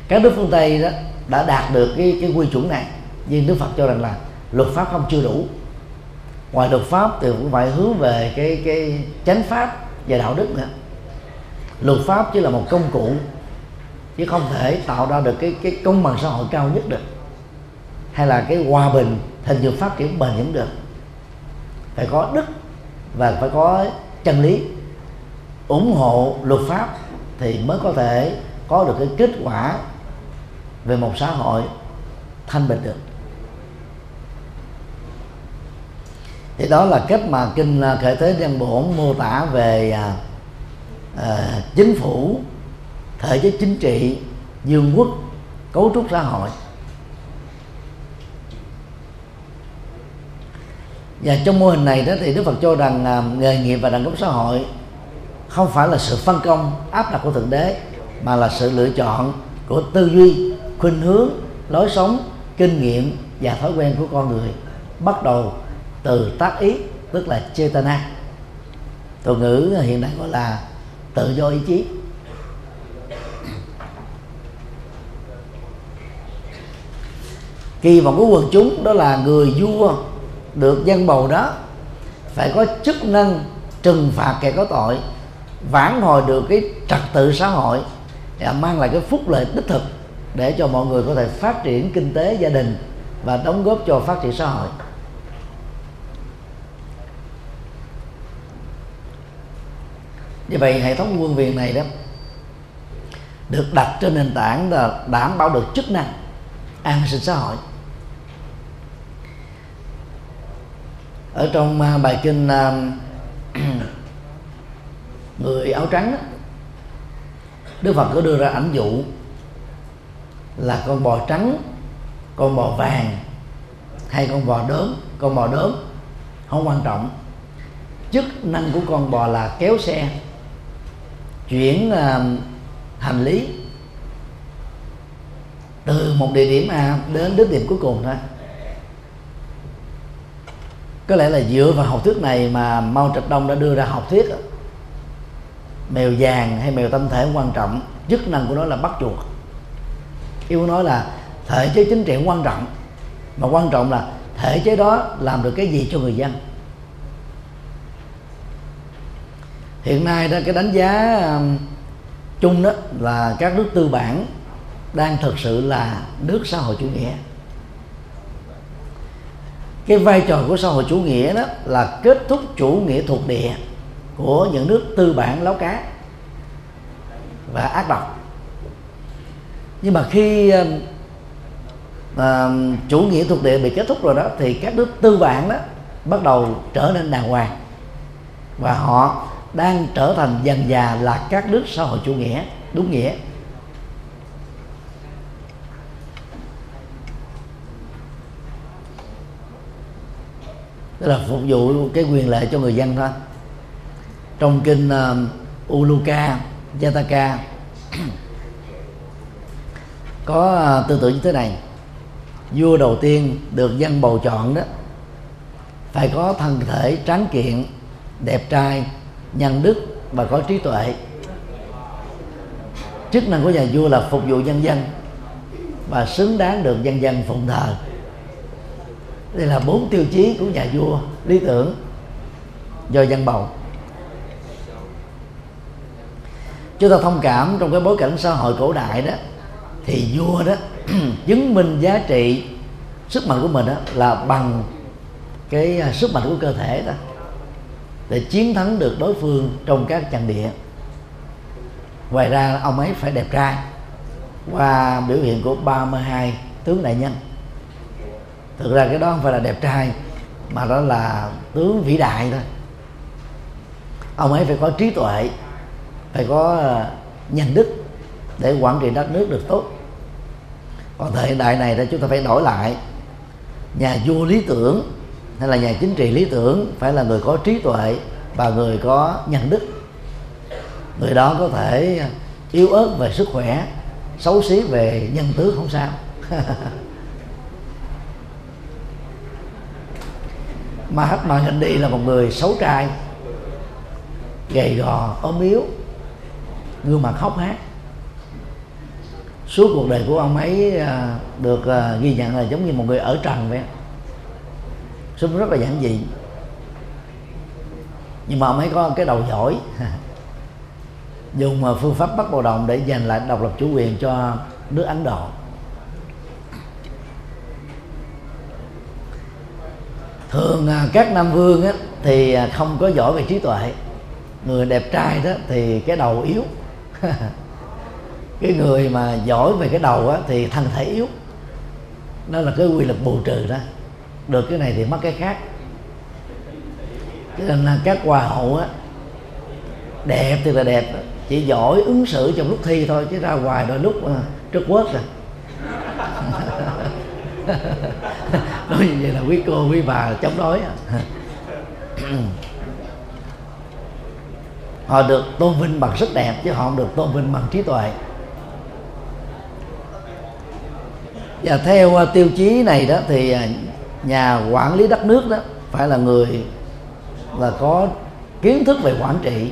Các nước phương tây đó đã đạt được cái cái quy chuẩn này nhưng đức phật cho rằng là luật pháp không chưa đủ. Ngoài luật pháp thì cũng phải hướng về cái cái chánh pháp và đạo đức nữa. Luật pháp chỉ là một công cụ chứ không thể tạo ra được cái cái công bằng xã hội cao nhất được hay là cái hòa bình thành tựu phát triển bền vững được. Phải có đức và phải có chân lý. Ủng hộ luật pháp thì mới có thể có được cái kết quả về một xã hội thanh bình được. Thì đó là cách mà kinh à, khởi thế nhân bổn mô tả về à, à, chính phủ thể chế chính trị dương quốc cấu trúc xã hội. Và trong mô hình này đó thì đức phật cho rằng à, nghề nghiệp và đẳng cấp xã hội không phải là sự phân công áp đặt của thượng đế mà là sự lựa chọn của tư duy khuynh hướng lối sống kinh nghiệm và thói quen của con người bắt đầu từ tác ý tức là chetana từ ngữ hiện nay gọi là tự do ý chí. Kỳ vọng của quần chúng đó là người vua được dân bầu đó, phải có chức năng trừng phạt kẻ có tội, vãn hồi được cái trật tự xã hội và mang lại cái phúc lợi đích thực để cho mọi người có thể phát triển kinh tế gia đình và đóng góp cho phát triển xã hội. Như vậy, hệ thống quân viện này đó được đặt trên nền tảng là đảm bảo được chức năng an sinh xã hội. Ở trong à, bài kinh à, người áo trắng đó, Đức Phật có đưa ra ảnh dụ là con bò trắng con bò vàng hay con bò đốm con bò đốm không quan trọng. Chức năng của con bò là kéo xe chuyển uh, hành lý từ một địa điểm A đến đích điểm cuối cùng thôi có lẽ là dựa vào học thuyết này mà Mao Trạch Đông đã đưa ra học thuyết mèo vàng hay mèo tâm thể quan trọng, chức năng của nó là bắt chuột. Yêu nói là thể chế chính trị quan trọng, mà quan trọng là thể chế đó làm được cái gì cho người dân. Hiện nay đó, cái đánh giá um, chung đó là các nước tư bản đang thực sự là nước xã hội chủ nghĩa cái vai trò của xã hội chủ nghĩa đó là kết thúc chủ nghĩa thuộc địa của những nước tư bản láo cá và ác độc. Nhưng mà khi à, chủ nghĩa thuộc địa bị kết thúc rồi đó thì các nước tư bản đó bắt đầu trở nên đàng hoàng. Và họ đang trở thành dần già là các nước xã hội chủ nghĩa đúng nghĩa. Tức là phục vụ cái quyền lợi cho người dân thôi. Trong kinh uh, Uluka Jataka có uh, tư tưởng như thế này. Vua đầu tiên được dân bầu chọn đó phải có thân thể tráng kiện đẹp trai nhân đức và có trí tuệ. Chức năng của nhà vua là phục vụ nhân dân và xứng đáng được nhân dân phụng thờ đây là bốn tiêu chí của nhà vua lý tưởng do dân bầu. Chúng ta thông cảm trong cái bối cảnh xã hội cổ đại đó, thì vua đó chứng minh giá trị sức mạnh của mình đó là bằng cái à, sức mạnh của cơ thể đó để chiến thắng được đối phương trong các trận địa. Ngoài ra, ông ấy phải đẹp trai qua biểu hiện của 32 tướng đại nhân thực ra cái đó không phải là đẹp trai, mà đó là tướng vĩ đại thôi. Ông ấy phải có trí tuệ, phải có ờ, nhân đức để quản trị đất nước được tốt. Còn thời đại này thì chúng ta phải đổi lại. Nhà vua lý tưởng hay là nhà chính trị lý tưởng phải là người có trí tuệ và người có nhân đức người đó có thể yếu ớt về sức khỏe, xấu xí về nhân tướng không sao. Mahatma Gandhi là một người xấu trai, gầy gò, ốm yếu, gương mặt hốc hác. Suốt cuộc đời của ông ấy à, được à, ghi nhận là giống như một người ở trần vậy. Sống rất là giản dị. Nhưng mà ông ấy có cái đầu giỏi. Dùng à, phương pháp bắt bầu đồng để giành lại độc lập chủ quyền cho nước Ấn Độ. Thường à, các nam vương á, thì à, không có giỏi về trí tuệ. Người đẹp trai đó thì cái đầu yếu. Cái người mà giỏi về cái đầu á, thì thân thể yếu. Nó là cái quy luật bù trừ đó. Được cái này thì mất cái khác. Cho nên là các hòa hậu á đẹp thì là đẹp chỉ giỏi ứng xử trong lúc thi thôi chứ ra ngoài đôi lúc à, trước quốc quất rồi. nói như vậy là quý cô, quý bà chống đối à. họ được tôn vinh bằng sức đẹp chứ họ không được tôn vinh bằng trí tuệ và theo à, tiêu chí này đó thì à, nhà quản lý đất nước đó phải là người là có kiến thức về quản trị,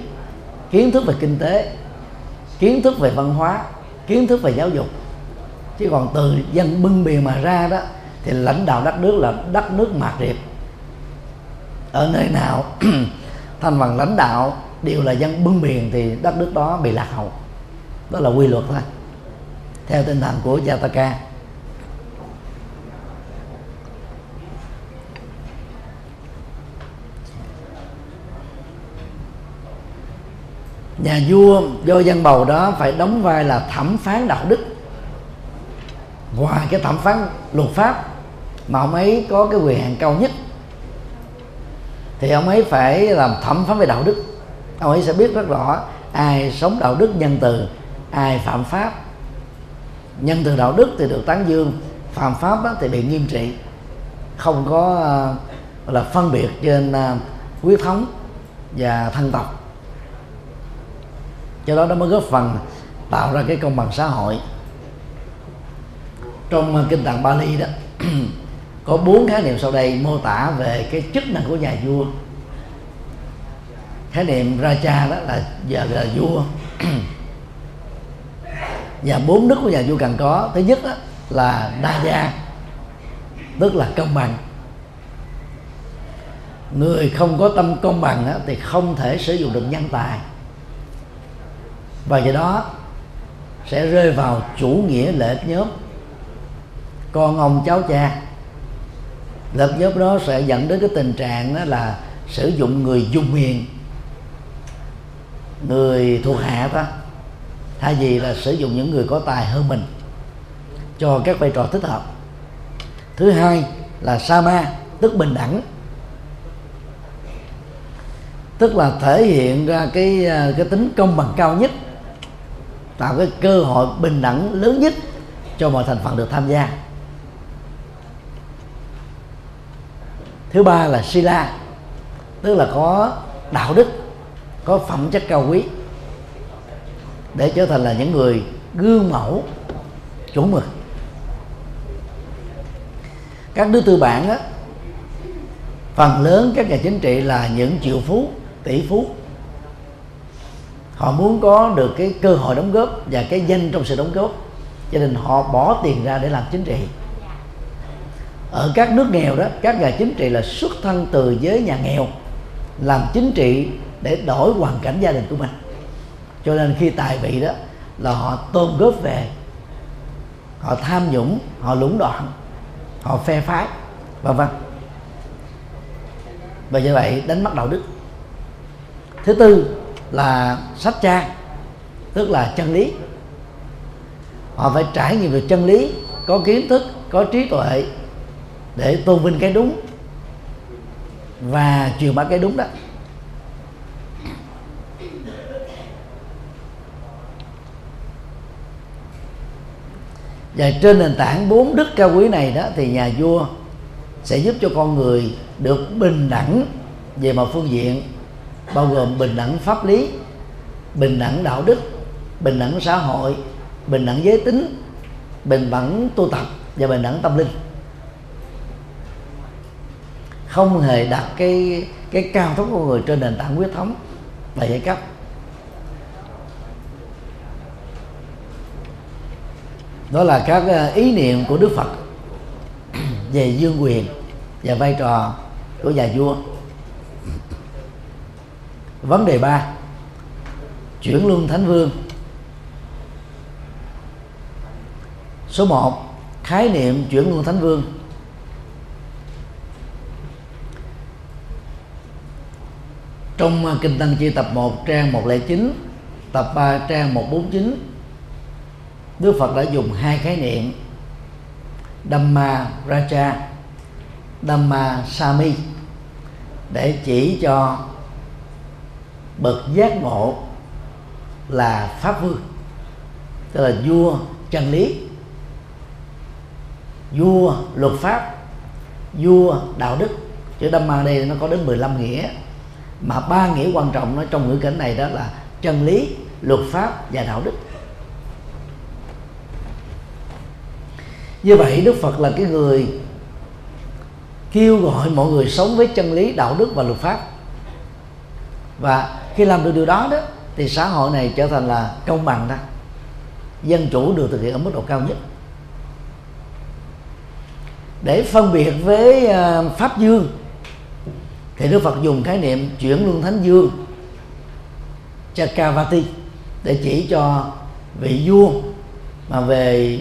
kiến thức về kinh tế, kiến thức về văn hóa, kiến thức về giáo dục chứ còn từ dân bưng bì mà ra đó thì lãnh đạo đất nước là đất nước mạt điệp ở nơi nào thành phần lãnh đạo đều là dân bưng biển thì đất nước đó bị lạc hậu. Đó là quy luật thôi. Theo tinh thần của Jataka. Nhà vua, do dân bầu đó phải đóng vai là thẩm phán đạo đức. Ngoài cái thẩm phán luật pháp mà ông ấy có cái quyền hạn cao nhất. Thì ông ấy phải làm thẩm phán về đạo đức. Ông ấy sẽ biết rất rõ ai sống đạo đức nhân từ, ai phạm pháp. Nhân từ đạo đức thì được tán dương, phạm pháp thì bị nghiêm trị. Không có ờ, là phân biệt trên ờ, huyết thống và thân tộc. Cho đó nó mới góp phần tạo ra cái công bằng xã hội. Trong ờ, kinh tạng Bali đó có bốn khái niệm sau đây mô tả về cái chức năng của nhà vua. Khái niệm Raja đó là giờ là vua. Và bốn đức của nhà vua cần có thứ nhất đó là đa gia tức là công bằng. Người không có tâm công bằng đó, thì không thể sử dụng được nhân tài. Và do đó sẽ rơi vào chủ nghĩa lợi ích nhóm. Con ông cháu cha lập dốc nhóm đó sẽ dẫn đến cái tình trạng đó là sử dụng người dung hiền người thuộc hạ đó thay vì là sử dụng những người có tài hơn mình cho các vai trò thích hợp. Thứ hai là sama, tức bình đẳng. Tức là thể hiện ra cái à, cái tính công bằng cao nhất, tạo cái cơ hội bình đẳng lớn nhất cho mọi thành phần được tham gia. Thứ ba là sila, tức là có đạo đức, có phẩm chất cao quý, để trở thành là những người gương mẫu chuẩn mực. Các đứa tư bản á, phần lớn các nhà chính trị là những triệu phú, tỷ phú. Họ muốn có được cái cơ hội đóng góp và cái danh trong sự đóng góp, cho nên họ bỏ tiền ra để làm chính trị ở các nước nghèo đó, các nhà chính trị là xuất thân từ giới nhà nghèo, làm chính trị để đổi hoàn cảnh gia đình của mình. Cho nên khi tài vị đó là họ tôn góp về, họ tham nhũng, họ lũng đoạn, họ phe phái, vân vân. Và như vậy đánh mất đạo đức. Thứ tư là sách cha, tức là chân lý. Họ phải trải nghiệm về chân lý, có kiến thức, có trí tuệ để tôn vinh cái đúng và truyền bá cái đúng đó. Và trên nền tảng bốn đức cao quý này đó, thì nhà vua sẽ giúp cho con người được bình đẳng về mặt phương diện, bao gồm bình đẳng pháp lý, bình đẳng đạo đức, bình đẳng xã hội, bình đẳng giới tính, bình đẳng tu tập và bình đẳng tâm linh không hề đặt cái cái cao thống của người trên nền tảng huyết thống và giai cấp. Đó là các ờ, ý niệm của đức phật về dương quyền và vai trò của nhà vua. Vấn đề ba, chuyển luân thánh vương. Số 1 khái niệm chuyển luân thánh vương. Trong à, kinh tăng chi tập 1 trang 109 tập 3 trang 149 Đức Phật đã dùng hai khái niệm, Dhamma Raja, Dhamma Sami để chỉ cho bậc giác ngộ là pháp vương, tức là vua chân lý, vua luật pháp, vua đạo đức. Chữ Dhamma đây nó có đến 15 nghĩa mà ba nghĩa quan trọng nó trong ngữ cảnh này đó là chân lý, luật pháp và đạo đức. Như vậy đức phật là cái người kêu gọi mọi người sống với chân lý, đạo đức và luật pháp. Và khi làm được điều đó đó, thì xã hội này trở thành là công bằng đó. Dân chủ được thực hiện ở mức độ cao nhất. Để phân biệt với à, pháp dương thì Đức Phật dùng khái niệm chuyển luân thánh dương Chakravati để chỉ cho vị vua mà về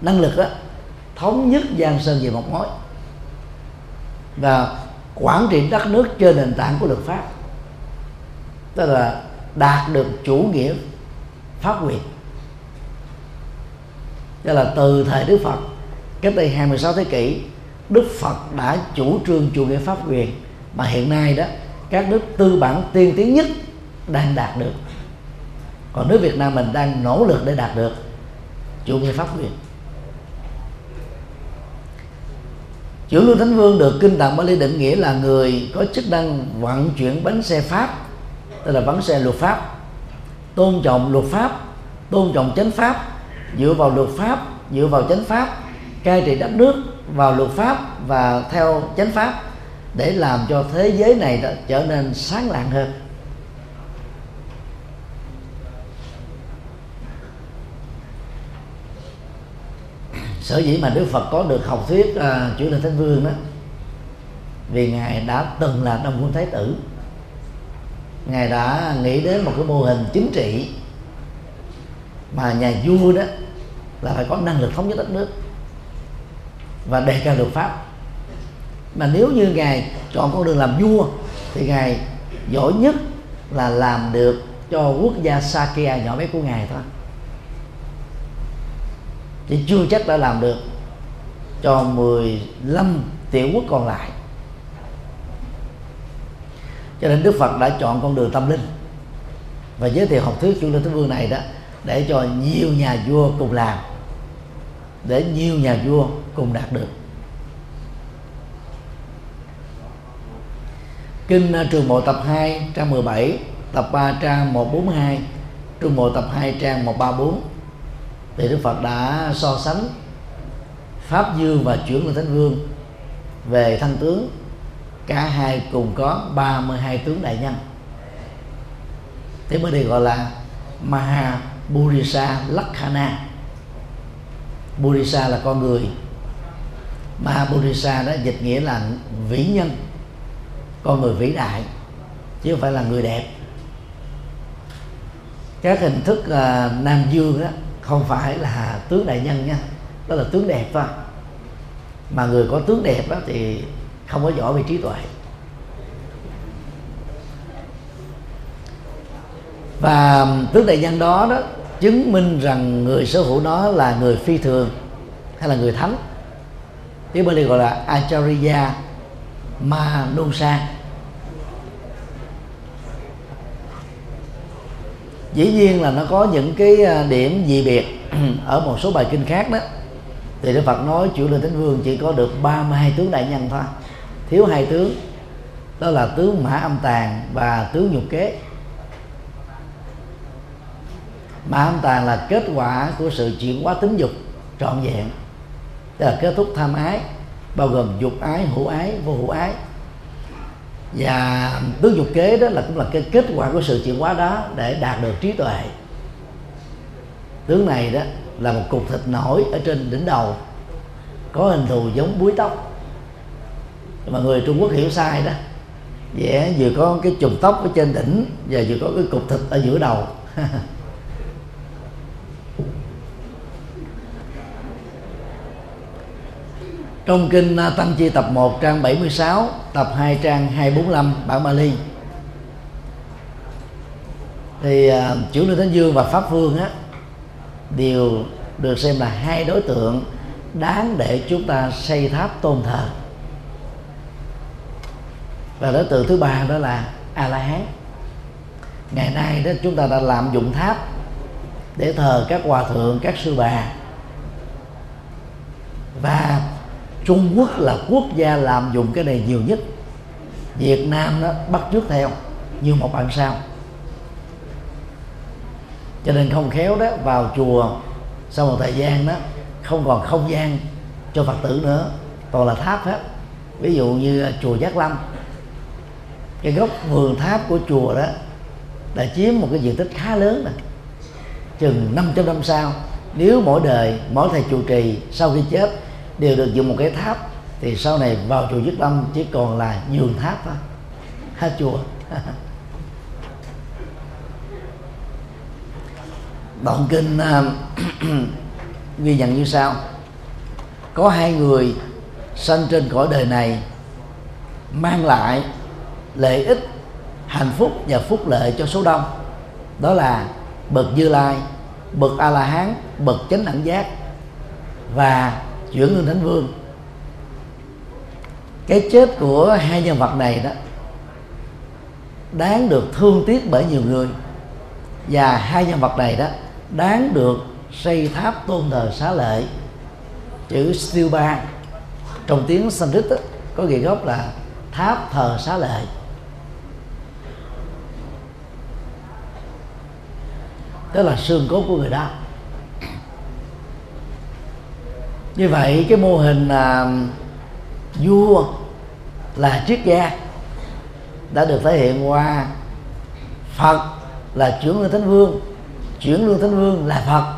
năng lực đó, thống nhất giang sơn về một mối và quản trị đất nước trên nền tảng của luật pháp. Tức là đạt được chủ nghĩa pháp quyền. Tức là từ thời Đức Phật cách đây 26 thế kỷ Đức Phật đã chủ trương chủ nghĩa pháp quyền mà hiện nay đó, các nước tư bản tiên tiến nhất đang đạt được. Còn nước Việt Nam mình đang nỗ lực để đạt được. Chủ nghĩa pháp quyền. Chủ lưu thánh vương được kinh tạng Bali định nghĩa là người có chức năng vận chuyển bánh xe pháp, tức là bánh xe luật pháp, tôn trọng luật pháp, tôn trọng chánh pháp, dựa vào luật pháp, dựa vào chánh pháp, cai trị đất nước vào luật pháp và theo chánh pháp để làm cho thế giới này đó trở nên sáng lạng hơn. Sở dĩ mà đức phật có được học thuyết uh, chủ tịch thánh vương đó vì ngài đã từng là đông quân thái tử. Ngài đã nghĩ đến một cái mô hình chính trị mà nhà vua đó là phải có năng lực thống nhất đất nước và đề cao luật pháp mà nếu như ngài chọn con đường làm vua, thì ngài giỏi nhất là làm được cho quốc gia Sakya nhỏ bé của ngài thôi. Thì chưa chắc đã làm được cho 15 tiểu quốc còn lại. Cho nên Đức Phật đã chọn con đường tâm linh. Và giới thiệu học thuyết chủ linh thế vương này đó, để cho nhiều nhà vua cùng làm, để nhiều nhà vua cùng đạt được. Kinh à, trường bộ tập 2 trang 17 Tập 3 trang 142 Trường bộ tập 2 trang 134 Thì Đức Phật đã so sánh Pháp Dương và chuyển lên Thánh Vương Về thân tướng. Cả hai cùng có 32 tướng đại nhân. Thế mới đây gọi là Maha Burisa Lakhana. Burisa là con người. Maha Burisa đó dịch nghĩa là vĩ nhân con người vĩ đại chứ không phải là người đẹp. Các hình thức uh, nam dương đó không phải là tướng đại nhân nha đó là tướng đẹp thôi. Mà người có tướng đẹp đó thì không có giỏi về trí tuệ. Và tướng đại nhân đó đó chứng minh rằng người sở hữu đó là người phi thường hay là người thánh. Tiếng Bali gọi là Acharya Manusa dĩ nhiên là nó có những cái à, điểm dị biệt ở một số bài kinh khác đó. Thì Đức Phật nói chủ lên Thánh Vương chỉ có được 32 tướng đại nhân thôi. Thiếu hai tướng, đó là tướng mã âm tàng và tướng nhục kế. Mã âm tàng là kết quả của sự chuyển hóa tính dục trọn vẹn, tức là kết thúc tham ái, bao gồm dục ái, hữu ái, vô hữu ái và tướng dục kế đó là cũng là cái kết quả của sự chuyển hóa đó để đạt được trí tuệ. Tướng này đó là một cục thịt nổi ở trên đỉnh đầu, có hình thù giống búi tóc. Mà người Trung Quốc hiểu sai đó vẽ vừa có cái chùm tóc ở trên đỉnh và vừa có cái cục thịt ở giữa đầu. trong kinh Tăng Chi tập 1 trang 76 tập 2 trang 245 bản Bali thì uh, chủ Lưu Thánh Dương và Pháp Vương á đều được xem là hai đối tượng đáng để chúng ta xây tháp tôn thờ. Và đối tượng thứ ba đó là a la hán ngày nay đó chúng ta đã làm dụng tháp để thờ các hòa thượng các sư bà. Và Trung Quốc là quốc gia làm dùng cái này nhiều nhất. Việt Nam nó bắt trước theo như một bạn sao? Cho nên không khéo đó, vào chùa sau một thời gian đó, không còn không gian cho phật tử nữa, toàn là tháp hết. Ví dụ như chùa giác lâm, cái gốc vườn tháp của chùa đó đã chiếm một cái diện tích khá lớn này chừng 500 năm sau nếu mỗi đời, mỗi thầy trụ trì sau khi chết đều được dựng một cái tháp. Thì sau này vào chùa Dứt Lâm chỉ còn là giường tháp thôi. Hết chùa. Đoạn kinh à, ghi nhận như sau. Có hai người sanh trên cõi đời này, mang lại lợi ích, hạnh phúc và phúc lợi cho số đông. Đó là bậc như lai, bậc a la hán, bậc chánh đẳng giác và chuyển lên thánh vương. Cái chết của hai nhân vật này đó đáng được thương tiếc bởi nhiều người. Và hai nhân vật này đó đáng được xây tháp tôn thờ xá lệ, chữ Stupa trong tiếng Sanskrit có nghĩa gốc là tháp thờ xá lệ. Đó là xương cốt của người đó. Như vậy cái mô hình à, vua là triết gia đã được thể hiện qua phật là trưởng lương thánh vương chuyển lương thánh vương là phật.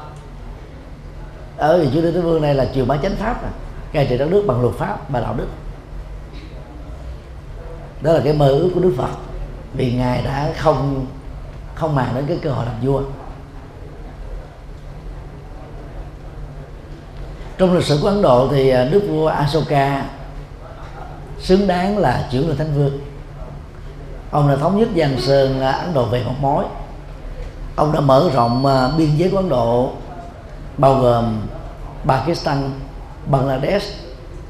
Ở vị chuyển lương thánh vương này là triều bá chánh pháp à, cai trị đất nước bằng luật pháp và đạo đức. Đó là cái mơ ước của đức phật vì ngài đã không không màng đến cái cơ hội làm vua. Trong lịch sử của ấn độ thì à, đức vua Ashoka xứng đáng là trưởng người thánh vương. Ông đã thống nhất giang sơn à, ấn độ về một mối. Ông đã mở rộng à, biên giới của ấn độ, bao gồm pakistan, bangladesh,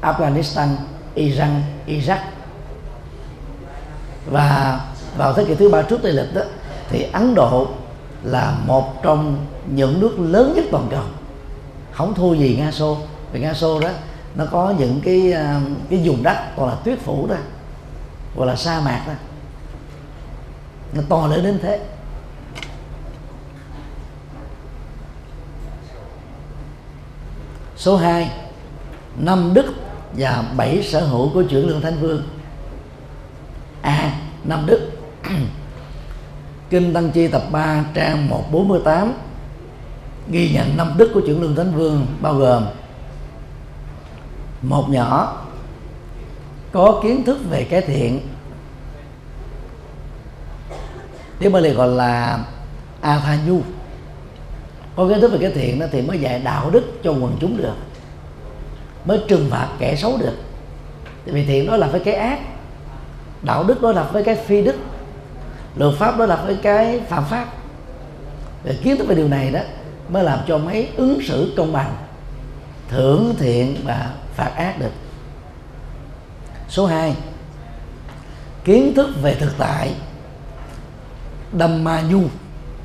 afghanistan iran iraq. Và vào thế kỷ thứ ba trước tây lịch đó, thì ấn độ là một trong những nước lớn nhất toàn cầu không thua gì nga xô. Vì nga xô đó nó có những cái à, cái vùng đất gọi là tuyết phủ đó gọi là sa mạc đó. Nó to lớn đến thế. Số 2 năm đức và bảy sở hữu của trưởng lương thánh vương. A à, năm đức. Kinh tăng chi tập 3 trang 148 ghi nhận năm đức của trưởng lương thánh vương bao gồm một nhỏ, có kiến thức về cái thiện, tiếng Bali gọi là Athanyu. Có kiến thức về cái thiện đó thì mới dạy đạo đức cho quần chúng được, mới trừng phạt kẻ xấu được. Vì thiện đó là với cái ác, đạo đức đó là với cái phi đức, luật pháp đó là với cái phạm pháp. Kiến thức về điều này đó mới làm cho mấy ứng xử công bằng, thưởng thiện và phạt ác được. Số 2 kiến thức về thực tại, đâm ma nhu,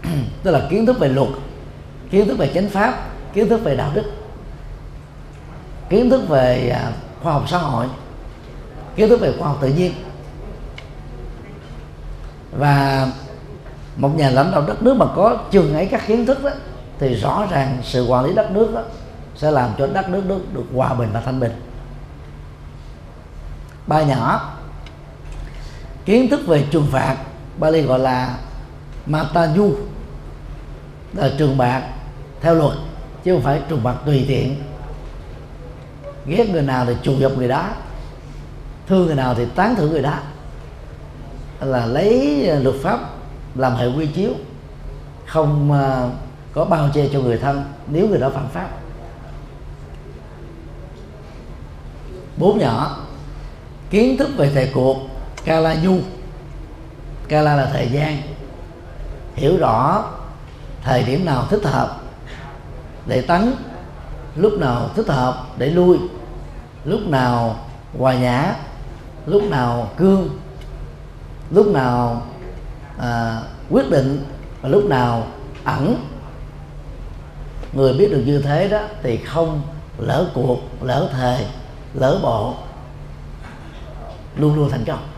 tức là kiến thức về luật, kiến thức về chánh pháp, kiến thức về đạo đức, kiến thức về à, khoa học xã hội, kiến thức về khoa học tự nhiên. Và một nhà lãnh đạo đất nước mà có chừng ấy các kiến thức đó thì rõ ràng sự quản lý đất nước đó sẽ làm cho đất nước được, được hòa bình và thanh bình. Ba nhỏ kiến thức về trừng phạt Bali gọi là Matayu là trừng phạt theo luật chứ không phải trừng phạt tùy tiện. Ghét người nào thì trù dập người đó thương người nào thì tán thưởng người đó. Là lấy luật pháp làm hệ quy chiếu không uh, có bao che cho người thân nếu người đó phạm pháp. Bốn nhỏ kiến thức về thời cuộc kala nhu. Kala là thời gian. Hiểu rõ thời điểm nào thích hợp để tấn lúc nào thích hợp để lui lúc nào hòa nhã lúc nào cương lúc nào à, quyết định và lúc nào ẩn người biết được như thế đó thì không lỡ cuộc, lỡ thời lỡ bộ. Luôn luôn thành công.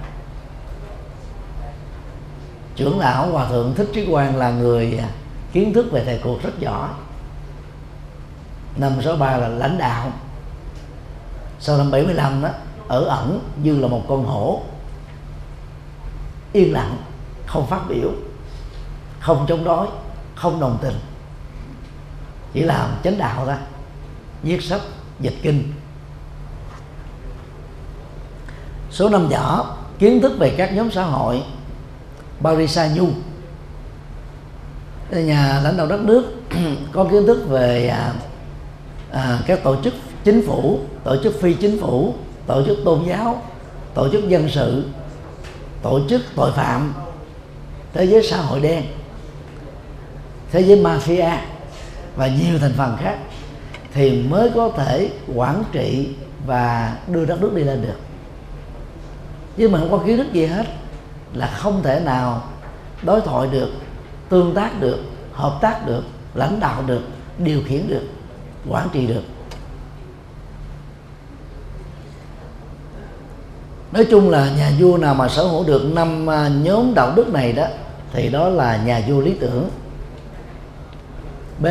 Trưởng lão hòa thượng thích trí quang là người à, kiến thức về thầy cuộc rất giỏi. Năm số ba là lãnh đạo. Sau năm 75 đó, ở ẩn như là một con hổ. Yên lặng, không phát biểu, không chống đối, không đồng tình chỉ làm chánh đạo thôi. Viết sách dịch kinh. Số năm nhỏ kiến thức về các nhóm xã hội. Barisa Nhu nhà lãnh đạo đất nước. Có kiến thức về à, à, các tổ chức chính phủ tổ chức phi chính phủ tổ chức tôn giáo tổ chức dân sự tổ chức tội phạm thế giới xã hội đen thế giới mafia và nhiều thành phần khác, thì mới có thể quản trị và đưa đất nước đi lên được. Chứ mà không có kiến thức gì hết, là không thể nào đối thoại được, tương tác được, hợp tác được, lãnh đạo được, điều khiển được, quản trị được. Nói chung là nhà vua nào mà sở hữu được năm à, nhóm đạo đức này đó, thì đó là nhà vua lý tưởng. B.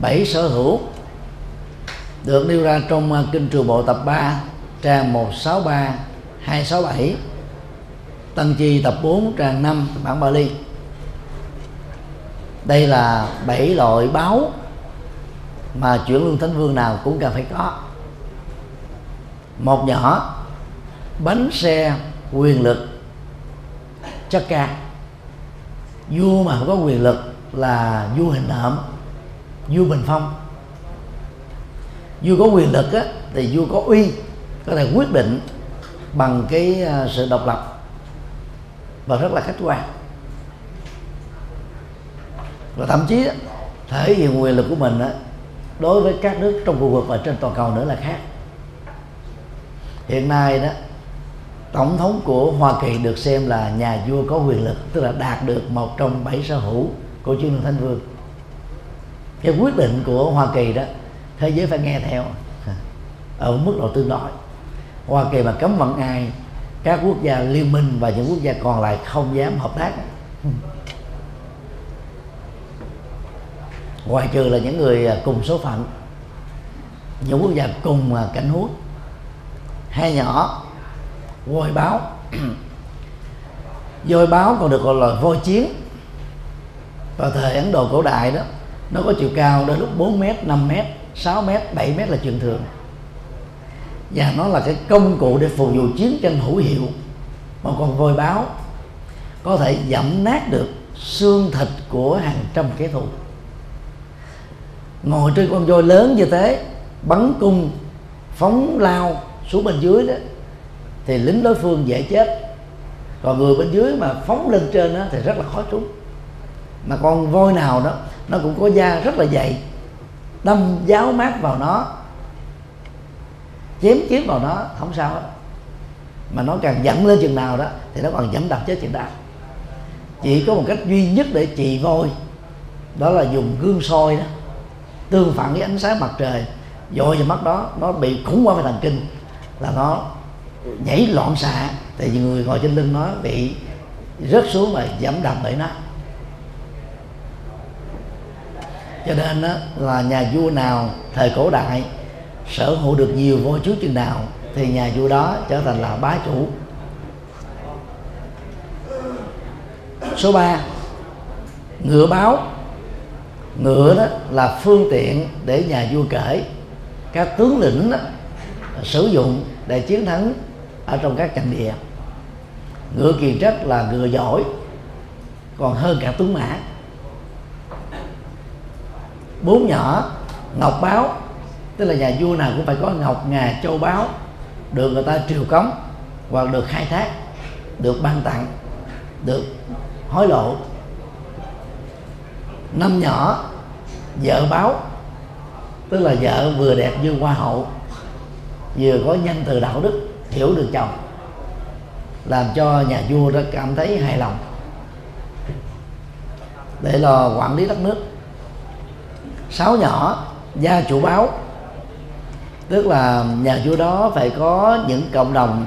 bảy sở hữu, được nêu ra trong à, kinh trường bộ tập 3 trang 163 267 Tăng chi tập 4 trang 5 bản Bali. Đây là bảy loại báo mà chuyển lương thánh vương nào cũng cần phải có. Một nhỏ, bánh xe quyền lực chất ca. Vua mà không có quyền lực là vua hình nộm vua bình phong. Vua có quyền lực á, thì vua có uy có thể quyết định bằng cái à, sự độc lập và rất là khách quan. Và thậm chí thể hiện quyền lực của mình á, đối với các nước trong khu vực và trên toàn cầu nữa là khác. Hiện nay đó tổng thống của Hoa Kỳ được xem là nhà vua có quyền lực tức là đạt được một trong bảy sở hữu của chương đường thánh vương cái quyết định của Hoa Kỳ đó, thế giới phải nghe theo. Ở mức độ tương đối. Hoa Kỳ mà cấm vận ai, các quốc gia liên minh và những quốc gia còn lại không dám hợp tác. Ngoài trừ là những người à, cùng số phận. Những quốc gia cùng à, cảnh hút hai nhỏ voi báo voi báo còn được gọi là voi chiến. Vào thời Ấn Độ cổ đại đó nó có chiều cao đến lúc 4 mét, 5 mét, 6 mét, 7 mét là chuyện thường. Và nó là cái công cụ để phục vụ chiến tranh hữu hiệu. Mà con voi báo có thể dẫm nát được xương thịt của hàng trăm kẻ thù. Ngồi trên con voi lớn như thế bắn cung phóng lao xuống bên dưới đó thì lính đối phương dễ chết. Còn người bên dưới mà phóng lên trên đó thì rất là khó trúng. Mà con voi nào đó nó cũng có da rất là dày. Đâm giáo mát vào nó, chém kiếm vào nó, không sao hết. Mà nó càng dẫn lên chừng nào đó, thì nó còn dẫn đập chết chừng đó chỉ có một cách duy nhất để trị vôi đó là dùng gương soi đó. Tương phản với ánh sáng mặt trời, dội vào mắt đó, nó bị khủng hoảng về thần kinh, là nó nhảy loạn xạ. Tại vì người ngồi trên lưng nó bị rớt xuống và giảm đập bởi nó. Cho nên đó, là nhà vua nào thời cổ đại sở hữu được nhiều voi chúa chừng nào thì nhà vua đó trở thành là bá chủ. Số 3 ngựa báo. Ngựa đó là phương tiện để nhà vua kể. Các tướng lĩnh đó, sử dụng để chiến thắng ở trong các trận địa. Ngựa kiền trách là ngựa giỏi còn hơn cả tướng mã bốn nhỏ, ngọc báo, tức là nhà vua nào cũng phải có ngọc, ngà, châu báu được người ta triều cống hoặc được khai thác, được ban tặng, được hối lộ. Năm nhỏ, vợ báo, tức là vợ vừa đẹp như hoa hậu, vừa có nhân từ đạo đức, hiểu được chồng, làm cho nhà vua rất cảm thấy hài lòng. Để là quản lý đất nước sáu nhỏ, gia chủ báo. Tức là nhà vua đó phải có những cộng đồng,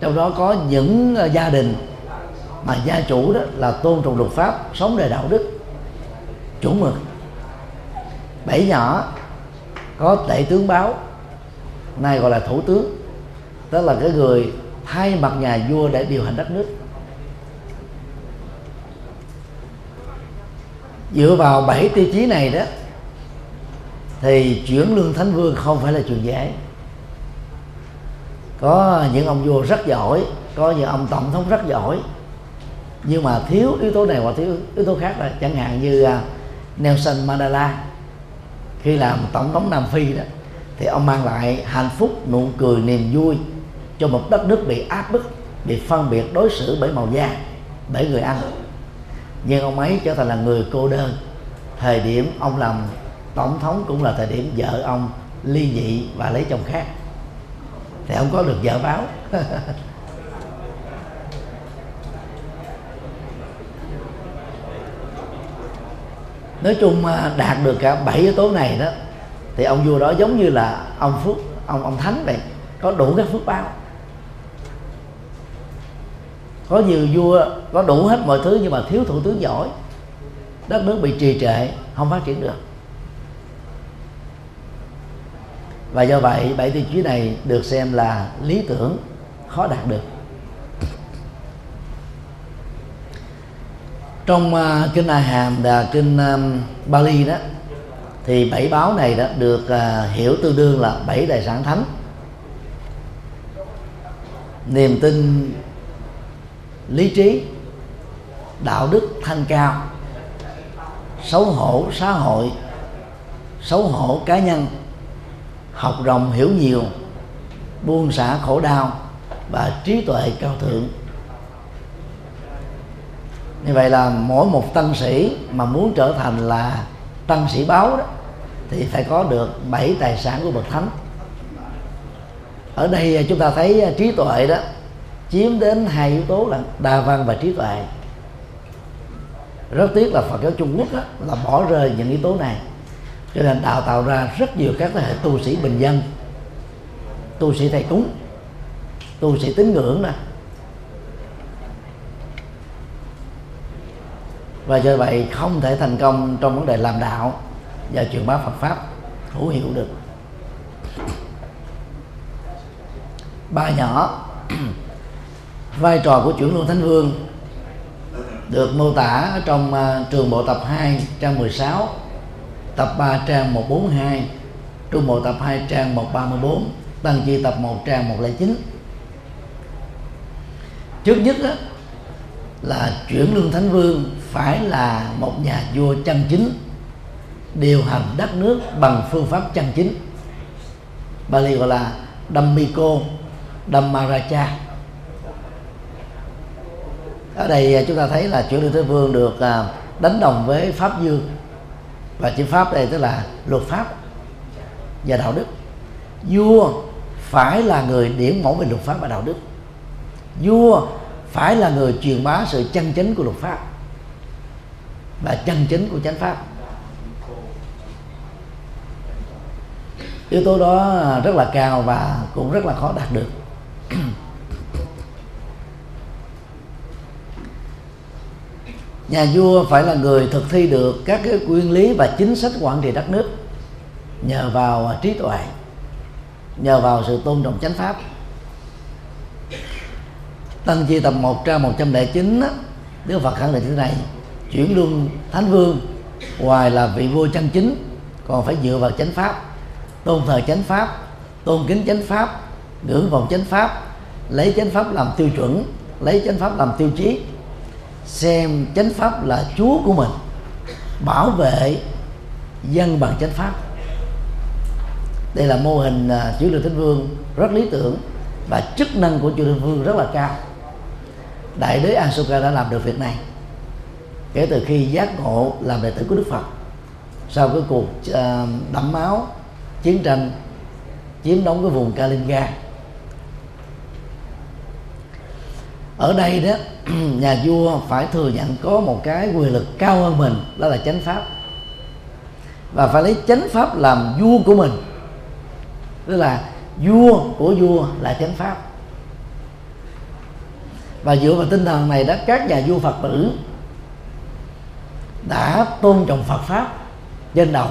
trong đó có những ờ, gia đình. Mà gia chủ đó là tôn trọng luật pháp, sống đời đạo đức. Chuẩn mực. Bảy nhỏ, có tể tướng báo, nay gọi là thủ tướng. Tức là cái người thay mặt nhà vua để điều hành đất nước. Dựa vào bảy tiêu chí này đó, thì chuyển lương thánh vương không phải là chuyện dễ. Có những ông vua rất giỏi, có những ông tổng thống rất giỏi, nhưng mà thiếu yếu tố này hoặc thiếu yếu tố khác là chẳng hạn như à, Nelson Mandela, khi làm tổng thống Nam Phi đó, thì ông mang lại hạnh phúc, nụ cười, niềm vui cho một đất nước bị áp bức, bị phân biệt đối xử bởi màu da, bởi người Anh nhưng ông ấy trở thành là người cô đơn. Thời điểm ông làm tổng thống cũng là thời điểm vợ ông ly dị và lấy chồng khác. Thì ông có được vợ báo. Nói chung à, đạt được cả bảy yếu tố này đó, thì ông vua đó giống như là ông phước, ông ông thánh vậy, có đủ các phước báo có nhiều vua có đủ hết mọi thứ nhưng mà thiếu thủ tướng giỏi. Đất nước bị trì trệ không phát triển được. Và do vậy bảy tiêu chí này được xem là lý tưởng khó đạt được. Trong uh, kinh A Hàm và kinh um, Bali đó thì bảy báo này đó được uh, hiểu tương đương là bảy tài sản thánh. Niềm tin lý trí, đạo đức thanh cao, xấu hổ xã hội, xấu hổ cá nhân, học rộng hiểu nhiều, buông xả khổ đau và trí tuệ cao thượng. Như vậy là mỗi một tăng sĩ mà muốn trở thành là tăng sĩ báo đó, thì phải có được bảy tài sản của bậc thánh. Ở đây chúng ta thấy trí tuệ đó chiếm đến hai yếu tố là đa văn và trí tuệ. Rất tiếc là Phật giáo Trung Quốc đó, là bỏ rơi những yếu tố này. Cho nên đào tạo ra rất nhiều các thế hệ tu sĩ bình dân tu sĩ thầy cúng tu sĩ tín ngưỡng nè. Và do vậy không thể thành công trong vấn đề làm đạo và truyền bá Phật pháp hữu hiệu được. Ba nhỏ vai trò của chuyển luân thánh vương được mô tả trong uh, trường bộ tập 2 trang 16 tập 3 trang 142 trung bộ tập 2 trang 134 tăng chi tập 1 trang 109 trước nhất đó, là chuyển lương thánh vương phải là một nhà vua chân chính điều hành đất nước bằng phương pháp chân chính. Bali gọi là Dhammiko Dhammaraja ở đây à, chúng ta thấy là chuyển lương thế vương được à, đánh đồng với pháp dương. Và chữ pháp đây tức là luật pháp và đạo đức. Vua phải là người điểm mẫu về luật pháp và đạo đức. Vua phải là người truyền bá sự chân chính của luật pháp và chân chính của chánh pháp. Yếu tố đó à, rất là cao và cũng rất là khó đạt được. nhà vua phải là người thực thi được các cái nguyên lý và chính sách quản trị đất nước nhờ vào trí tuệ nhờ vào sự tôn trọng chánh pháp. Tăng chi tập 1 tra 109 á, Đức Phật khẳng định thế này chuyển luân thánh vương ngoài là vị vua chân chính còn phải dựa vào chánh pháp tôn thờ chánh pháp tôn kính chánh pháp ngưỡng vọng chánh pháp lấy chánh pháp làm tiêu chuẩn lấy chánh pháp làm tiêu chí xem chánh pháp là chúa của mình bảo vệ dân bằng chánh pháp. Đây là mô hình uh, chữ lượng thánh vương rất lý tưởng và chức năng của chư linh vương rất là cao. Đại đế Asoka đã làm được việc này kể từ khi giác ngộ làm đệ tử của Đức Phật. Sau cái cuộc uh, đẫm máu chiến tranh chiếm đóng cái vùng Kalinga ở đây đó, nhà vua phải thừa nhận có một cái quyền lực cao hơn mình, đó là chánh pháp. Và phải lấy chánh pháp làm vua của mình. Tức là vua của vua là chánh pháp. Và dựa vào tinh thần này đó, các nhà vua phật tử đã tôn trọng phật pháp trên đầu.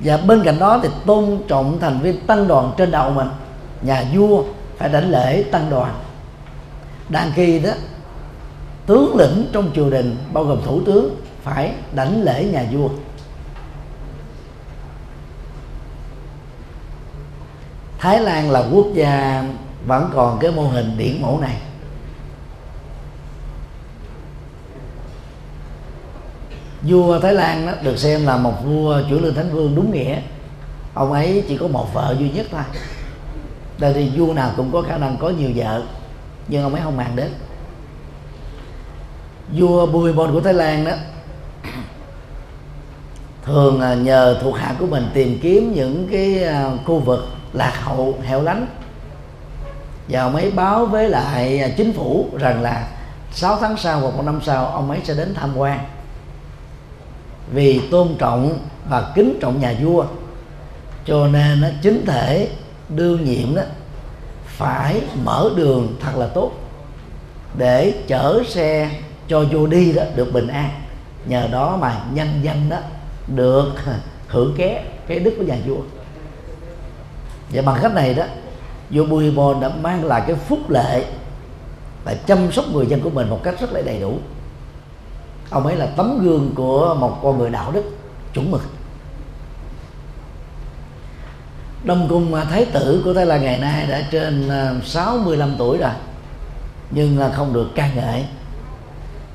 Và bên cạnh đó thì tôn trọng thành viên tăng đoàn trên đầu mình. Nhà vua phải đảnh lễ tăng đoàn đang kỳ đó, tướng lĩnh trong triều đình bao gồm thủ tướng phải đảnh lễ nhà vua. Thái Lan là quốc gia vẫn còn cái mô hình điển mẫu này. Vua Thái Lan đó được xem là một vua chủ lương thánh vương đúng nghĩa. Ông ấy chỉ có một vợ duy nhất thôi. Tại vì vua nào cũng có khả năng có nhiều vợ nhưng ông ấy không màng đến. Vua Bhumibol của Thái Lan đó, thường à, nhờ thuộc hạ của mình tìm kiếm những cái à, khu vực lạc hậu, hẻo lánh. Và ông ấy báo với lại à, chính phủ rằng là 6 tháng sau hoặc một năm sau ông ấy sẽ đến tham quan. Vì tôn trọng và kính trọng nhà vua, cho nên nó chính thể đương nhiệm đó phải mở đường thật là tốt để chở xe cho vua đi đó, được bình an. Nhờ đó mà nhân dân đó được hưởng ké cái đức của nhà vua. Và bằng cách này đó, vua Bhumibol đã mang lại cái phúc lệ và chăm sóc người dân của mình một cách rất là đầy đủ. Ông ấy là tấm gương của một con người đạo đức chuẩn mực. Đông cung à, Thái tử của Thái Lan ngày nay đã trên à, 65 tuổi rồi, Nhưng là không được ca ngợi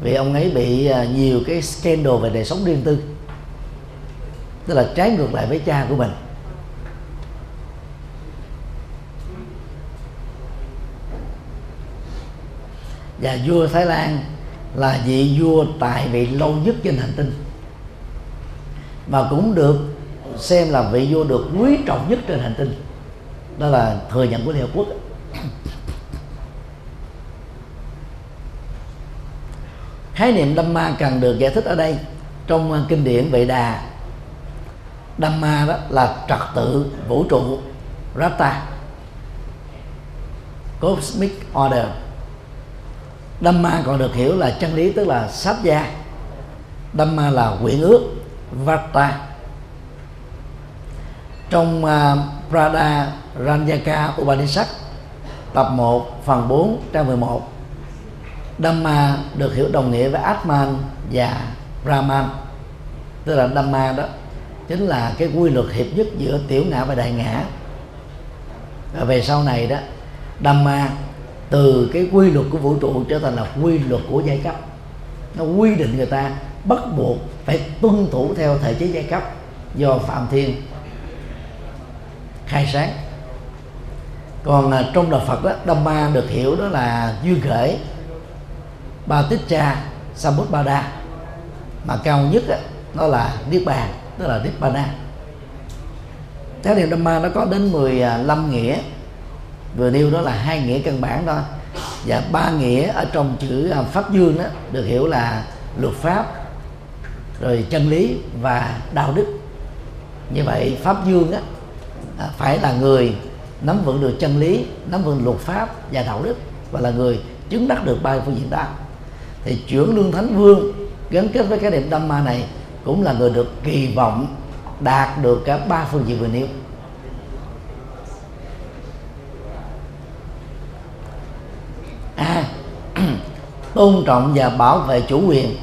Vì ông ấy bị à, nhiều cái scandal về đời sống riêng tư, Tức là trái ngược lại với cha của mình. Và vua Thái Lan là vị vua tại vị lâu nhất trên hành tinh và cũng được xem là vị vua được quý trọng nhất trên hành tinh. Đó là thừa nhận của Liên Hợp Quốc. Khái niệm Dhamma cần được giải thích ở đây. Trong kinh điển Vệ Đà Dhamma đó là trật tự vũ trụ Rata Cosmic Order. Dhamma còn được hiểu là chân lý, tức là sát gia Dhamma là quyển ước Vata trong uh, Prada Ranyaka Upanishad tập 1 phần 4 trang 11 Dhamma được hiểu đồng nghĩa với Atman và Brahman. Tức là Dhamma đó chính là cái quy luật hiệp nhất giữa tiểu ngã và đại ngã. Và về sau này đó Dhamma từ cái quy luật của vũ trụ trở thành là quy luật của giai cấp. Nó quy định người ta bắt buộc phải tuân thủ theo thể chế giai cấp do phạm thiên khai sáng. Còn à, trong đạo Phật đó Dhamma được hiểu đó là duyên khởi ba tích cha Sambuddhada mà cao nhất đó, đó là niết bàn tức là niết bàn cái điều Dhamma nó có đến 15 à, nghĩa vừa nêu đó là hai nghĩa căn bản thôi. Và ba nghĩa ở trong chữ à, pháp dương đó được hiểu là luật pháp rồi chân lý và đạo đức. Như vậy pháp dương á, À, phải là người nắm vững được chân lý nắm vững luật pháp và đạo đức và là người chứng đắc được ba phương diện đó. Thì chuyển lương thánh vương gắn kết với cái niệm tâm ma này cũng là người được kỳ vọng đạt được cả ba phương diện vừa nêu. A à, tôn trọng và bảo vệ chủ quyền.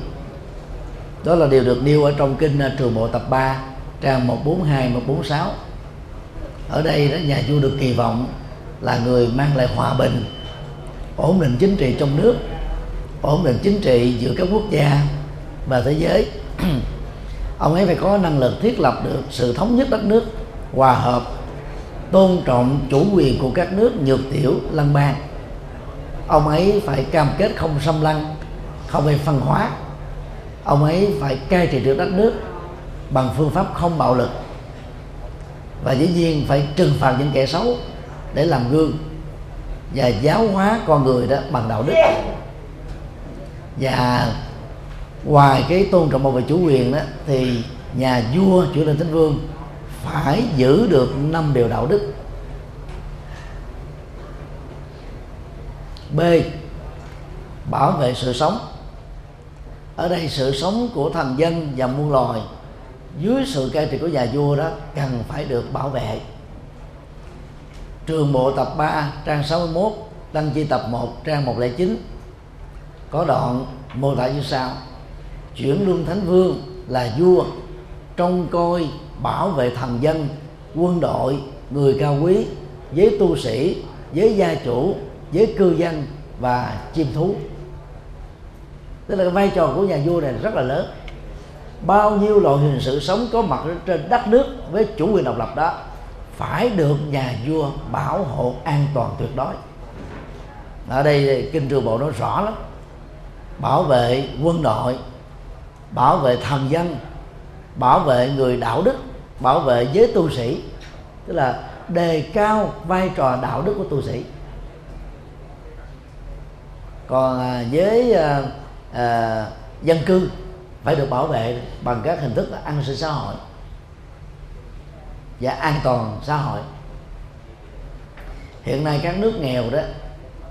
Đó là điều được nêu ở trong kinh trường bộ tập 3 trang 142 146 ở đây đó, nhà vua được kỳ vọng là người mang lại hòa bình, ổn định chính trị trong nước, ổn định chính trị giữa các quốc gia và thế giới. Ông ấy phải có năng lực thiết lập được sự thống nhất đất nước, hòa hợp, tôn trọng chủ quyền của các nước nhược tiểu, lăng bang. Ông ấy phải cam kết không xâm lăng, không gây phân hóa. Ông ấy phải cai trị được đất nước bằng phương pháp không bạo lực và dĩ nhiên phải trừng phạt những kẻ xấu để làm gương và giáo hóa con người đó bằng đạo đức. Và ngoài cái tôn trọng bảo vệ chủ quyền đó thì nhà vua chủ lên thánh vương phải giữ được năm điều đạo đức. B. Bảo vệ sự sống. Ở đây sự sống của thần dân và muôn loài dưới sự cai trị của nhà vua đó, cần phải được bảo vệ. Trường bộ tập 3 trang 61 đăng chi tập 1 trang 109 có đoạn mô tả như sau. Chuyển luân thánh vương là vua, trông coi, bảo vệ thần dân, quân đội, người cao quý với tu sĩ với gia chủ với cư dân và chim thú. Tức là cái vai trò của nhà vua này rất là lớn bao nhiêu loại hình sự sống có mặt trên đất nước với chủ quyền độc lập đó phải được nhà vua bảo hộ an toàn tuyệt đối. Ở đây kinh trường bộ nói rõ lắm. Bảo vệ quân đội bảo vệ thần dân bảo vệ người đạo đức bảo vệ giới tu sĩ tức là đề cao vai trò đạo đức của tu sĩ. Còn à, với à, à, dân cư phải được bảo vệ bằng các hình thức là an sinh xã hội và an toàn xã hội. Hiện nay các nước nghèo đó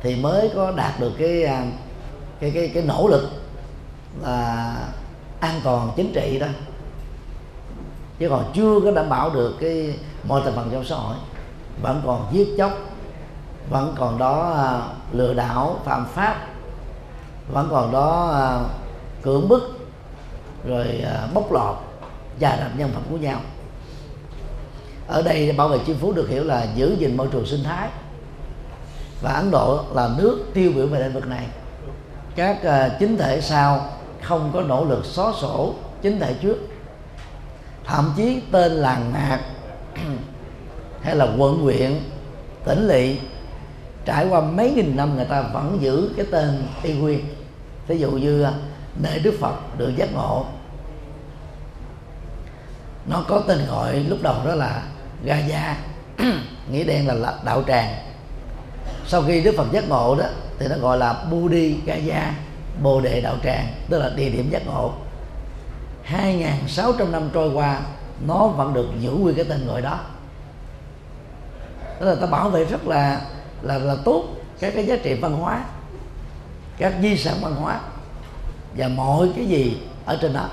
thì mới có đạt được cái à, cái cái cái nỗ lực là an toàn chính trị đó. Chứ còn chưa có đảm bảo được cái mọi thành phần trong xã hội. Vẫn còn giết chóc vẫn còn đó à, lừa đảo phạm pháp vẫn còn đó à, cưỡng bức rồi à, bóc lột và làm nhân phẩm của nhau. Ở đây bảo vệ chim phú được hiểu là giữ gìn môi trường sinh thái và ấn độ là nước tiêu biểu về lĩnh vực này. Các uh, chính thể sau không có nỗ lực xóa sổ chính thể trước. Thậm chí tên làng mạc hay là quận huyện tỉnh lỵ trải qua mấy nghìn năm người ta vẫn giữ cái tên y nguyên. Ví dụ như à, nơi đức phật được giác ngộ. Nó có tên gọi lúc đầu đó là Gaya, nghĩa đen là đạo tràng. Sau khi Đức Phật giác ngộ đó thì nó gọi là Budi Gaya, Bồ đề đạo tràng tức là địa điểm giác ngộ. 2.600 năm trôi qua nó vẫn được giữ nguyên cái tên gọi đó. Tức là ta bảo vệ rất là là là tốt các cái giá trị văn hóa các di sản văn hóa và mọi cái gì ở trên đó.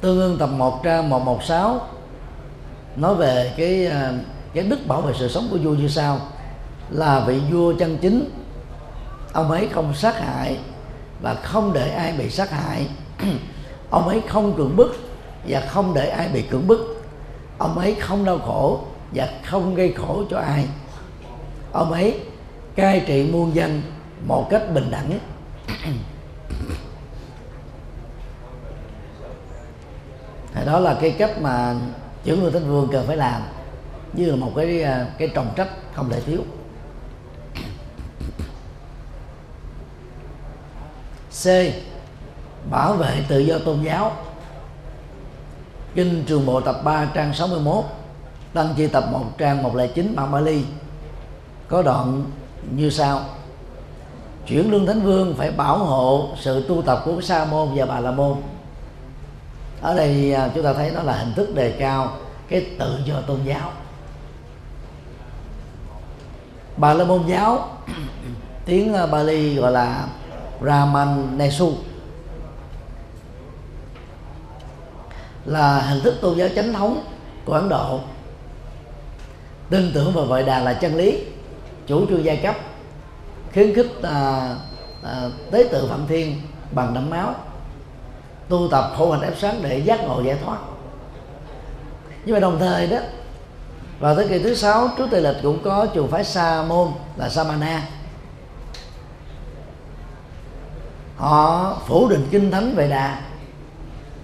Tương ương tập 1 trang 116 nói về cái à, cái đức bảo vệ sự sống của vua như sau. Là vị vua chân chính, ông ấy không sát hại và không để ai bị sát hại. Ông ấy không cưỡng bức và không để ai bị cưỡng bức. Ông ấy không đau khổ và không gây khổ cho ai. Ông ấy cai trị muôn dân một cách bình đẳng. Thì đó là cái cách mà chữ người thánh vương cần phải làm, như là một cái cái trọng trách không thể thiếu. C. Bảo vệ tự do tôn giáo. Kinh Trường Bộ tập 3 trang 61 Tăng chi tập 1 trang 109 bản Bali. Có đoạn như sau. Chuyển lương thánh vương phải bảo hộ sự tu tập của sa môn và bà la môn. Ở đây à, chúng ta thấy nó là hình thức đề cao cái tự do tôn giáo. Bà la môn giáo, tiếng à, Bali gọi là Raman Nesu. Là hình thức tôn giáo chánh thống của Ấn Độ. Tin tưởng vào vậy đà là chân lý chủ trương giai cấp khuyến khích à, à, tế tự phạm thiên bằng đẫm máu tu tập khổ hạnh ép sáng để giác ngộ giải thoát. Nhưng mà đồng thời đó vào thế kỷ thứ sáu trước tây lịch cũng có trường phái sa môn là samana họ phủ định kinh thánh về đà.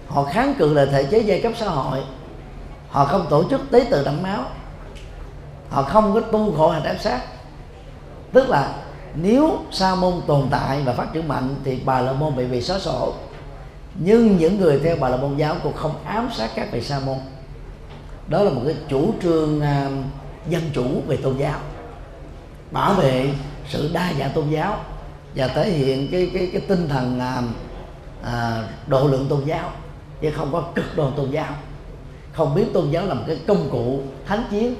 Họ kháng cự lại thể chế giai cấp xã hội. Họ không tổ chức tế tự đẫm máu. Họ không có tu khổ hạnh ép sát tức là nếu sa môn tồn tại và phát triển mạnh thì bà la môn bị bị xóa sổ. Nhưng những người theo bà la môn giáo cũng không ám sát các vị sa môn. Đó là một cái chủ trương uh, dân chủ về tôn giáo. Bảo vệ sự đa dạng tôn giáo và thể hiện cái cái cái tinh thần uh, uh, độ lượng tôn giáo chứ không có cực đoan tôn giáo. Không biết tôn giáo là một cái công cụ thánh chiến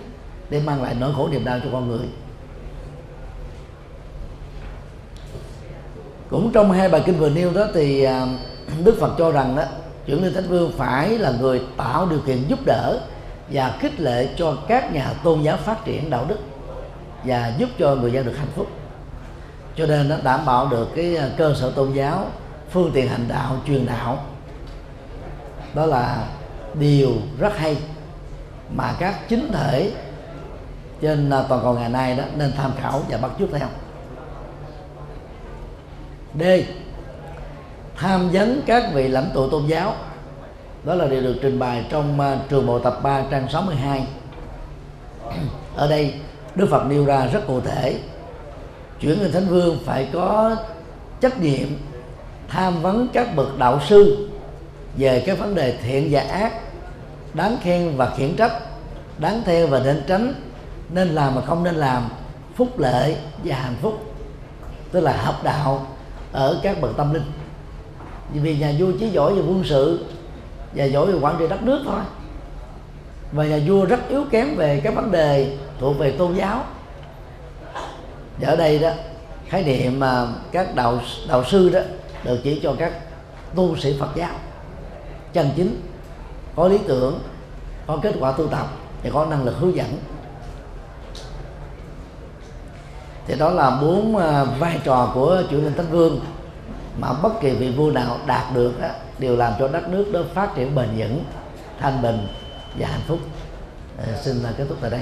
để mang lại nỗi khổ niềm đau cho con người. Cũng trong hai bài kinh vừa nêu đó thì à, đức phật cho rằng đó chuyển linh thánh vương phải là người tạo điều kiện giúp đỡ và khích lệ cho các nhà tôn giáo phát triển đạo đức và giúp cho người dân được hạnh phúc. Cho nên nó đảm bảo được cái à, cơ sở tôn giáo, phương tiện hành đạo, truyền đạo. Đó là điều rất hay mà các chính thể trên à, toàn cầu ngày nay đó nên tham khảo và bắt chước theo. D. Tham vấn các vị lãnh tụ tôn giáo. Đó là điều được trình bày trong uh, trường bộ tập 3 trang 62 ở đây Đức Phật nêu ra rất cụ thể. Chuyển người thánh vương phải có trách nhiệm tham vấn các bậc đạo sư về các vấn đề thiện và ác đáng khen và khiển trách đáng theo và nên tránh nên làm mà không nên làm phúc lệ và hạnh phúc. Tức là hợp đạo ở các bậc tâm linh. Vì nhà vua chỉ giỏi về quân sự và giỏi về quản trị đất nước thôi. Và nhà vua rất yếu kém về các vấn đề thuộc về tôn giáo. Và ở đây đó, khái niệm mà các đạo đạo sư đó được chỉ cho các tu sĩ Phật giáo. Chân chính, có lý tưởng, có kết quả tu tập và có năng lực hướng dẫn. Thì đó là bốn ờ, vai trò của chủ linh thánh vương. Mà bất kỳ vị vua nào đạt được đó, đều làm cho đất nước đó phát triển bền vững thanh bình và hạnh phúc. À, xin kết thúc tại đây.